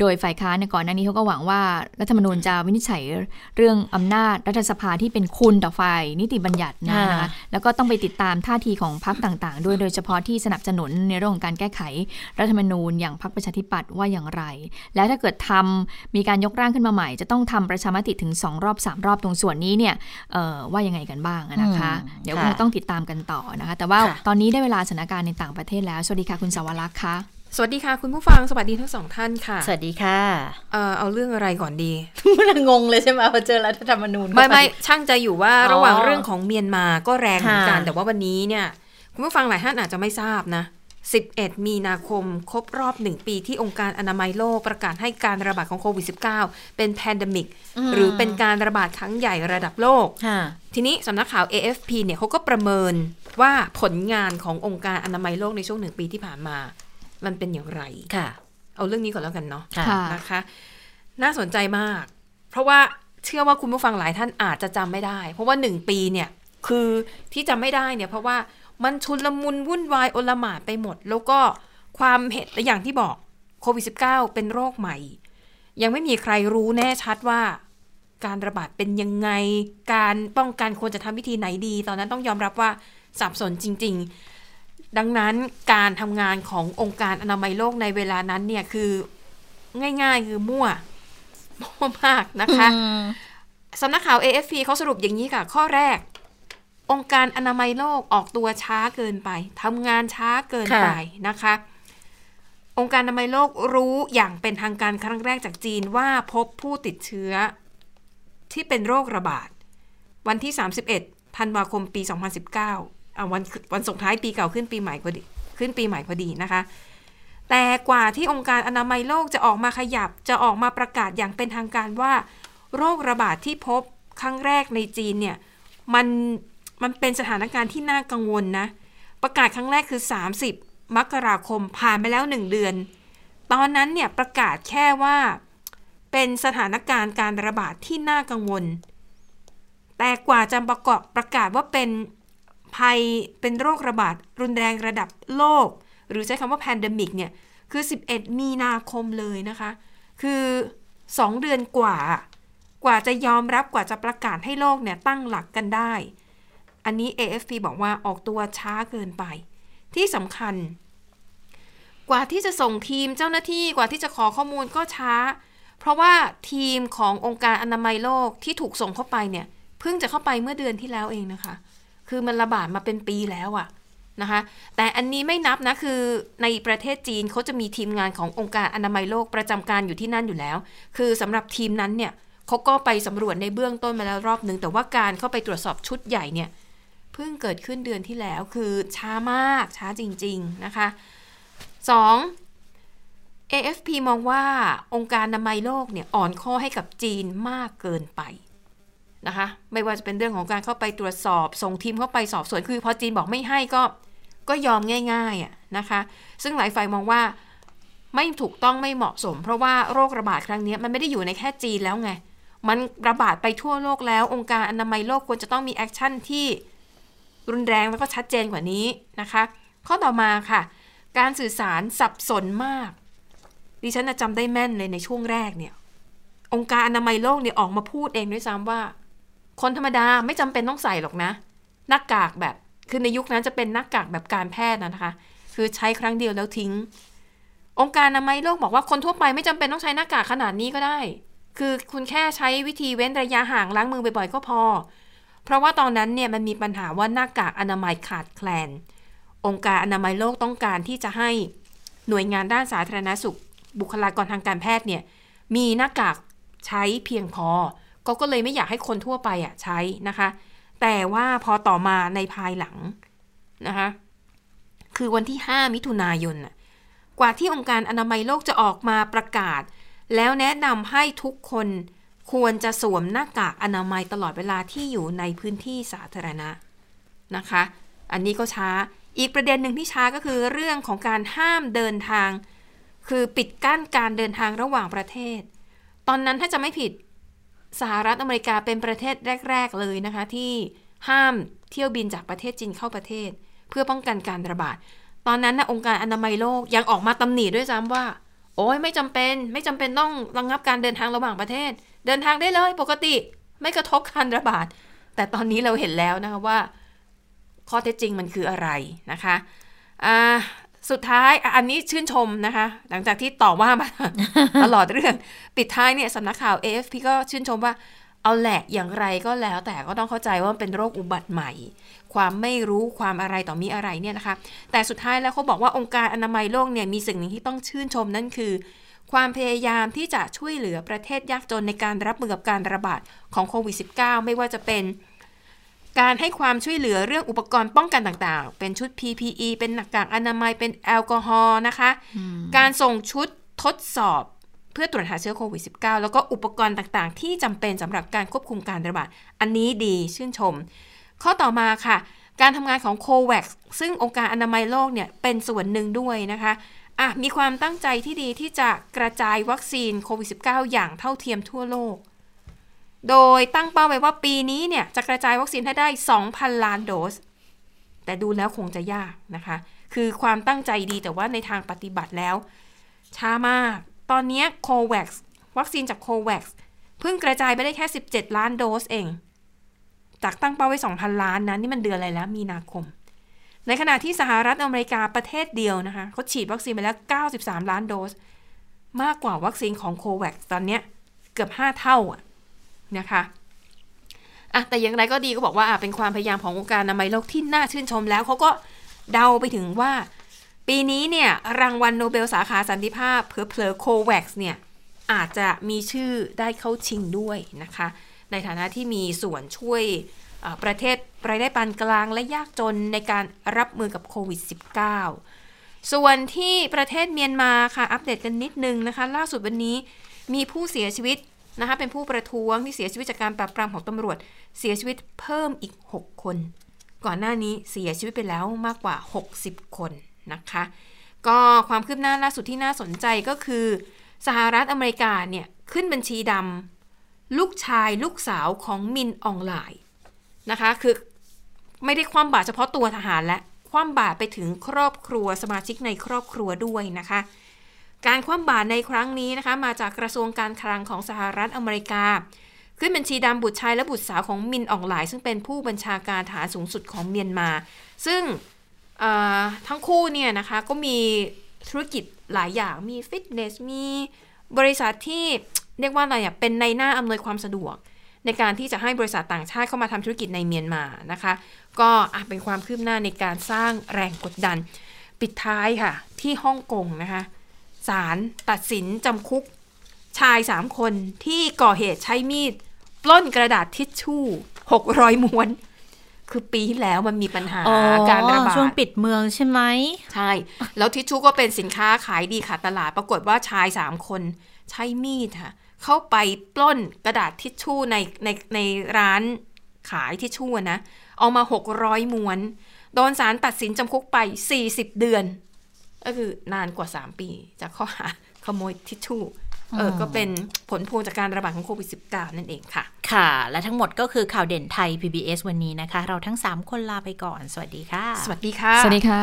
โดยฝ่ายค้านเนี่ยก่อนหน้านี้เขาก็หวังว่ารัฐธรรมนูญจะวินิจฉัยเรื่องอำนาจรัฐสภาที่เป็นคุณต่อฝ่ายนิติบัญญัตินะนะคะแล้วก็ต้องไปติดตามท่าทีของพรรคต่างๆ ด้วยโดยเฉพาะที่สนับสนุนในเรื่องของการแก้ไขรัฐธรรมนูญอย่างพรรคประชาธิปัตย์ว่าอย่างไร แล้วถ้าเกิดทำมีการยกร่างขึ้นมาใหม่จะต้องทำประชามติถึง 2 รอบ 3 รอบตรงส่วนนี้เนี่ยเอ่อว่ายังไงกันบ้างอะนะคะอืมเดี๋ยวค่ะคงต้องติดตามกันต่อนะคะ แต่ว่าค่ะตอนนี้ได้เวลาสถานการณ์ในต่างประเทศแล้ว สวัสดีค่ะคุณสาวรักษ์ค่ะสวัสดีค่ะ คุณผู้ฟังสวัสดีทั้งสองท่านค่ะ สวัสดีค่ะ เอ่อเอาเรื่องอะไรก่อนดีมันงงเลยใช่ไหมพอเจอรัฐธรรมนูญเข้าไม่ปไม่ช่างใจอยู่ว่าอ๋อระหว่างเรื่องของเมียนมาก็แรงเหมือนกันค่ะแต่ว่าวันนี้เนี่ย คุณผู้ฟังหลายท่านอาจจะไม่ทราบนะ 11 มีนาคม ครบรอบหนึ่งปีที่องค์การอนามัยโลกประกาศให้การระบาดของโควิด -19 เป็นแพนดมิก หรือเป็นการระบาดครั้งใหญ่ระดับโลกค่ะทีนี้สำนักข่าว AFP เนี่ยเขาก็ประเมินว่าผลงานขององค์การอนามัยโลกในช่วงหนึ่งปีที่ผ่านมา มันเป็นอย่างไรค่ะ เอาเรื่องนี้ก่อนแล้วกันเนาะค่ะค่ะนะคะ น่าสนใจมาก เพราะว่าเชื่อว่าคุณผู้ฟังหลายท่านอาจจะจำไม่ได้ เพราะว่าหนึ่งปีเนี่ยคือที่จำไม่ได้เนี่ยเพราะว่า มันชุนลมุนวุ่นวายโอลหม่านไปหมด แล้วก็ความเห็นและอย่างที่บอกโควิด -19 เป็นโรคใหม่ ยังไม่มีใครรู้แน่ชัดว่า การระบาดเป็นยังไง การป้องกันควรจะทำวิธีไหนดี ตอนนั้นต้องยอมรับว่าสับสนจริง ๆ ดังนั้นการทำงานขององค์การอนามัยโลกในเวลานั้นเนี่ยคือง่ายๆคือมั่วมั่วมากนะคะอืมสำนักข่าว AFP เขาสรุปอย่างนี้ค่ะ ข้อแรก องค์การอนามัยโลกออกตัวช้าเกินไปทำงานช้าเกินไปนะคะ องค์การอนามัยโลกรู้อย่างเป็นทางการครั้งแรกจากจีนว่าพบผู้ติดเชื้อ ที่เป็นโรคระบาด วันที่ 31ธันวาคมปี 2019อะวันวันส่งท้ายปีเก่าขึ้นปีใหม่พอดีขึ้นปีใหม่พอดีนะคะ แต่กว่าที่องค์การอนามัยโลกจะออกมาขยับจะออกมาประกาศอย่างเป็นทางการว่า โรคระบาดที่พบครั้งแรกในจีนเนี่ยมัน มันเป็นสถานการณ์ที่น่ากังวลนะ ประกาศครั้งแรกคือ 30 มกราคมผ่านไปแล้วหนึ่งเดือน ตอนนั้นเนี่ยประกาศแค่ว่าเป็นสถานการณ์การระบาดที่น่ากังวล แต่กว่าจะประกอบประกาศว่าเป็นภัยเป็นโรคระบาดรุนแรงระดับโลก หรือใช้คำว่า pandemic เนี่ย คือ 11 มีนาคมเลยนะคะ คือ 2 เดือนกว่า กว่าจะยอมรับกว่าจะประกาศให้โลกเนี่ยตั้งหลักกันได้ อันนี้ AFP บอกว่าออกตัวช้าเกินไป ที่สำคัญ กว่าที่จะส่งทีมเจ้าหน้าที่กว่าที่จะขอข้อมูลก็ช้า เพราะว่าทีมขององค์การอนามัยโลกที่ถูกส่งเข้าไปเนี่ยเพิ่งจะเข้าไปเมื่อเดือนที่แล้วเองนะคะ คือมันระบาดมาเป็นปีแล้วอะนะคะ แต่อันนี้ไม่นับนะ คือในประเทศจีนเขาจะมีทีมงานขององค์การอนามัยโลกประจำการอยู่ที่นั่นอยู่แล้ว คือสำหรับทีมนั้นเนี่ยเขาก็ไปสำรวจในเบื้องต้นมาแล้วรอบหนึ่งแต่ว่าการเข้าไปตรวจสอบชุดใหญ่เนี่ย เพิ่งเกิดขึ้นเดือนที่แล้วคือช้ามากช้าจริง ๆ นะคะ 2. AFP มองว่าองค์การอนามัยโลกเนี่ยอ่อนข้อให้กับจีนมากเกินไปนะคะไม่ว่าจะเป็นเรื่องของการเข้าไปตรวจสอบส่งทีมเข้าไปสอบสวนคือพอจีนบอกไม่ให้ก็ก็ยอมง่ายๆอะนะคะ ซึ่งหลายฝ่ายมองว่าไม่ถูกต้องไม่เหมาะสม เพราะว่าโรคระบาดครั้งนี้มันไม่ได้อยู่ในแค่จีนแล้วไง มันระบาดไปทั่วโลกแล้วองค์การอนามัยโลกควรจะต้องมี action ที่ รุนแรงแล้วก็ชัดเจนกว่านี้นะคะ ข้อต่อมาค่ะ การสื่อสารสับสนมาก ดิฉันจำได้แม่นเลยในช่วงแรกเนี่ย องค์การอนามัยโลกเนี่ยออกมาพูดเองด้วยซ้ำว่า คนธรรมดาไม่จำเป็นต้องใส่หรอกนะ หน้ากากแบบคือในยุคนั้นจะเป็นหน้ากากแบบการแพทย์นะคะ คือใช้ครั้งเดียวแล้วทิ้ง องค์การอนามัยโลกบอกว่าคนทั่วไปไม่จำเป็นต้องใช้หน้ากากขนาดนี้ก็ได้ คือคุณแค่ใช้วิธีเว้นระยะห่างล้างมือบ่อยๆ ก็พอ เพราะว่าตอนนั้นเนี่ยมันมีปัญหาว่าหน้ากากอนามัยขาดแคลน องค์การอนามัยโลกต้องการที่จะให้หน่วยงานด้านสาธารณสุข บุคลากรทางการแพทย์เนี่ยมีหน้ากากใช้เพียงพอ ก็ก็เลยไม่อยากให้คนทั่วไปอะใช้นะคะ แต่ว่าพอต่อมาในภายหลังนะคะคือวันที่ 5 มิถุนายนกว่าที่องค์การอนามัยโลกจะออกมาประกาศ แล้วแนะนำให้ทุกคน ควรจะสวมหน้ากากอนามัยตลอดเวลาที่อยู่ในพื้นที่สาธารณะนะคะ อันนี้ก็ช้า อีกประเด็นหนึ่งที่ช้าก็คือเรื่องของการห้ามเดินทาง คือปิดกั้นการเดินทางระหว่างประเทศ ตอนนั้นถ้าจะไม่ผิดสหรัฐอเมริกาเป็นประเทศแรก ๆ เลยนะคะ ที่ห้ามเที่ยวบินจากประเทศจีนเข้าประเทศ เพื่อป้องกันการระบาด ตอนนั้นนะองค์การอนามัยโลกยังออกมาตำหนิด้วยซ้ำว่า โอ้ยไม่จำเป็น ไม่จำเป็นต้องระงงับการเดินทางระหว่างประเทศ เดินทางได้เลยปกติไม่กระทบการระบาด แต่ตอนนี้เราเห็นแล้วนะคะว่า ข้อเท็จจริงมันคืออะไรนะคะอ่าสุดท้ายอันนี้ชื่นชมนะคะ หลังจากที่ต่อว่ามาตลอดเรื่อง ปิดท้ายเนี่ยสำนักข่าว AFP ก็ชื่นชมว่าเอาแหละอย่างไรก็แล้ว แต่ก็ต้องเข้าใจว่ามันเป็นโรคอุบัติใหม่ ความไม่รู้ความอะไรต่อมีอะไรเนี่ยนะคะ แต่สุดท้ายแล้วเขาบอกว่าองค์การอนามัยโลกเนี่ยมีสิ่งหนึ่งที่ต้องชื่นชมนั่นคือ ความพยายามที่จะช่วยเหลือประเทศยากจนในการรับมือกับการระบาดของโควิด -19 ไม่ว่าจะเป็น การให้ความช่วยเหลือเรื่องอุปกรณ์ป้องกันต่างๆ เป็นชุด PPE เป็นหน้ากากอนามัยเป็นแอลกอฮอล์นะคะ การส่งชุดทดสอบเพื่อตรวจหาเชื้อโควิด -19 แล้วก็อุปกรณ์ต่างๆ ที่จำเป็นสำหรับการควบคุมการระบาด อันนี้ดีชื่นชม ข้อต่อมาค่ะ การทำงานของโควัคซึ่งองค์การอนามัยโลกเนี่ยเป็นส่วนหนึ่งด้วยนะคะ อะมีความตั้งใจที่ดีที่จะกระจายวัคซีนโควิด -19 อย่างเท่าเทียมทั่วโลก โดยตั้งเป้าไว้ว่าปีนี้เนี่ยจะกระจายวัคซีนให้ได้ 2,000 ล้านโดส แต่ดูแล้วคงจะยากนะคะ คือความตั้งใจดีแต่ว่าในทางปฏิบัติแล้ว ช้ามาก ตอนนี้โควัควัคซีนจากโควัคเพิ่งกระจายไปได้แค่ 17 ล้านโดสเอง จากตั้งเป้าไว้ 2,000 ล้านนะนี่มันเดือนอะไรแล้ว มีนาคม ในขณะที่สหรัฐอเมริกาประเทศเดียวนะคะเขาฉีดวัคซีนไปแล้ว 93 ล้านโดส มากกว่าวัคซีนของโควัคตอนเนี้ยเกือบ 5 เท่าอะนะคะอะแต่อย่างไรก็ดีก็บอกว่าเป็นความพยายามขององค์การอนามัยโลกที่น่าชื่นชมแล้วเขาก็เดาไปถึงว่า ปีนี้เนี่ยรางวัลโนเบลสาขาสันติภาพเพอเพลโควัคเนี่ยอาจจะมีชื่อได้เข้าชิงด้วยนะคะ ในฐานะที่มีส่วนช่วย ประเทศรายได้ปานกลางและยากจนในการรับมือกับโควิด -19 ส่วนที่ประเทศเมียนมาค่ะ อัปเดตกันนิดนึงนะคะ ล่าสุดวันนี้มีผู้เสียชีวิตนะคะ เป็นผู้ประท้วงที่เสียชีวิตจากการปราบปรามของตำรวจ เสียชีวิตเพิ่มอีก 6 คน ก่อนหน้านี้เสียชีวิตไปแล้วมากกว่า 60 คนนะคะ ก็ความคืบหน้าล่าสุดที่น่าสนใจก็คือ สหรัฐอเมริกาเนี่ยขึ้นบัญชีดำลูกชายลูกสาวของมินออนไลน์ นะคะ คือไม่ได้คว่ำบาตรเฉพาะตัวทหารและคว่ำบาตรไปถึงครอบครัวสมาชิกในครอบครัวด้วยนะคะ การคว่ำบาตรในครั้งนี้นะคะ มาจากกระทรวงการคลังของสหรัฐอเมริกา ขึ้นบัญชีดำบุตรชายและบุตรสาวของมินออนไลน์ซึ่งเป็นผู้บัญชาการฐานสูงสุดของเมียนมา ซึ่งทั้งคู่เนี่ยนะคะก็มีธุรกิจหลายอย่างมีฟิตเนสมีบริษัทที่เรียกว่าอะไรอะเป็นในหน้าอำนวยความสะดวก ในการที่จะให้บริษัทต่างชาติเข้ามาทำธุรกิจในเมียนมานะคะ ก็อะเป็นความคืบหน้าในการสร้างแรงกดดัน ปิดท้ายค่ะ ที่ฮ่องกงนะคะศาลตัดสินจำคุกชายสามคนที่ก่อเหตุใช้มีดปล้นกระดาษทิชชู่หกร้อยม้วน คือปีที่แล้วมันมีปัญหาอ๋อการระบาดช่วงปิดเมืองใช่ไหมใช่ แล้วทิชชู่ก็เป็นสินค้าขายดีขาดตลาด ปรากฏว่าชายสามคนใช้มีดค่ะ เข้าไปปล้นกระดาษทิชชู่ในในในร้านขายทิชชู่อะนะ เอามาหกร้อยม้วน โดนศาลตัดสินจำคุกไป 40 เดือน ก็คือนานกว่า 3 ปี จากข้อหาขโมยทิชชู่เออก็เป็นผลพวงจากการระบาดของโควิด -19 นั่นเองค่ะ ค่ะ และทั้งหมดก็คือข่าวเด่นไทย PBS วันนี้นะคะ เราทั้ง 3 คนลาไปก่อน สวัสดีค่ะ สวัสดีค่ะ สวัสดีค่ะ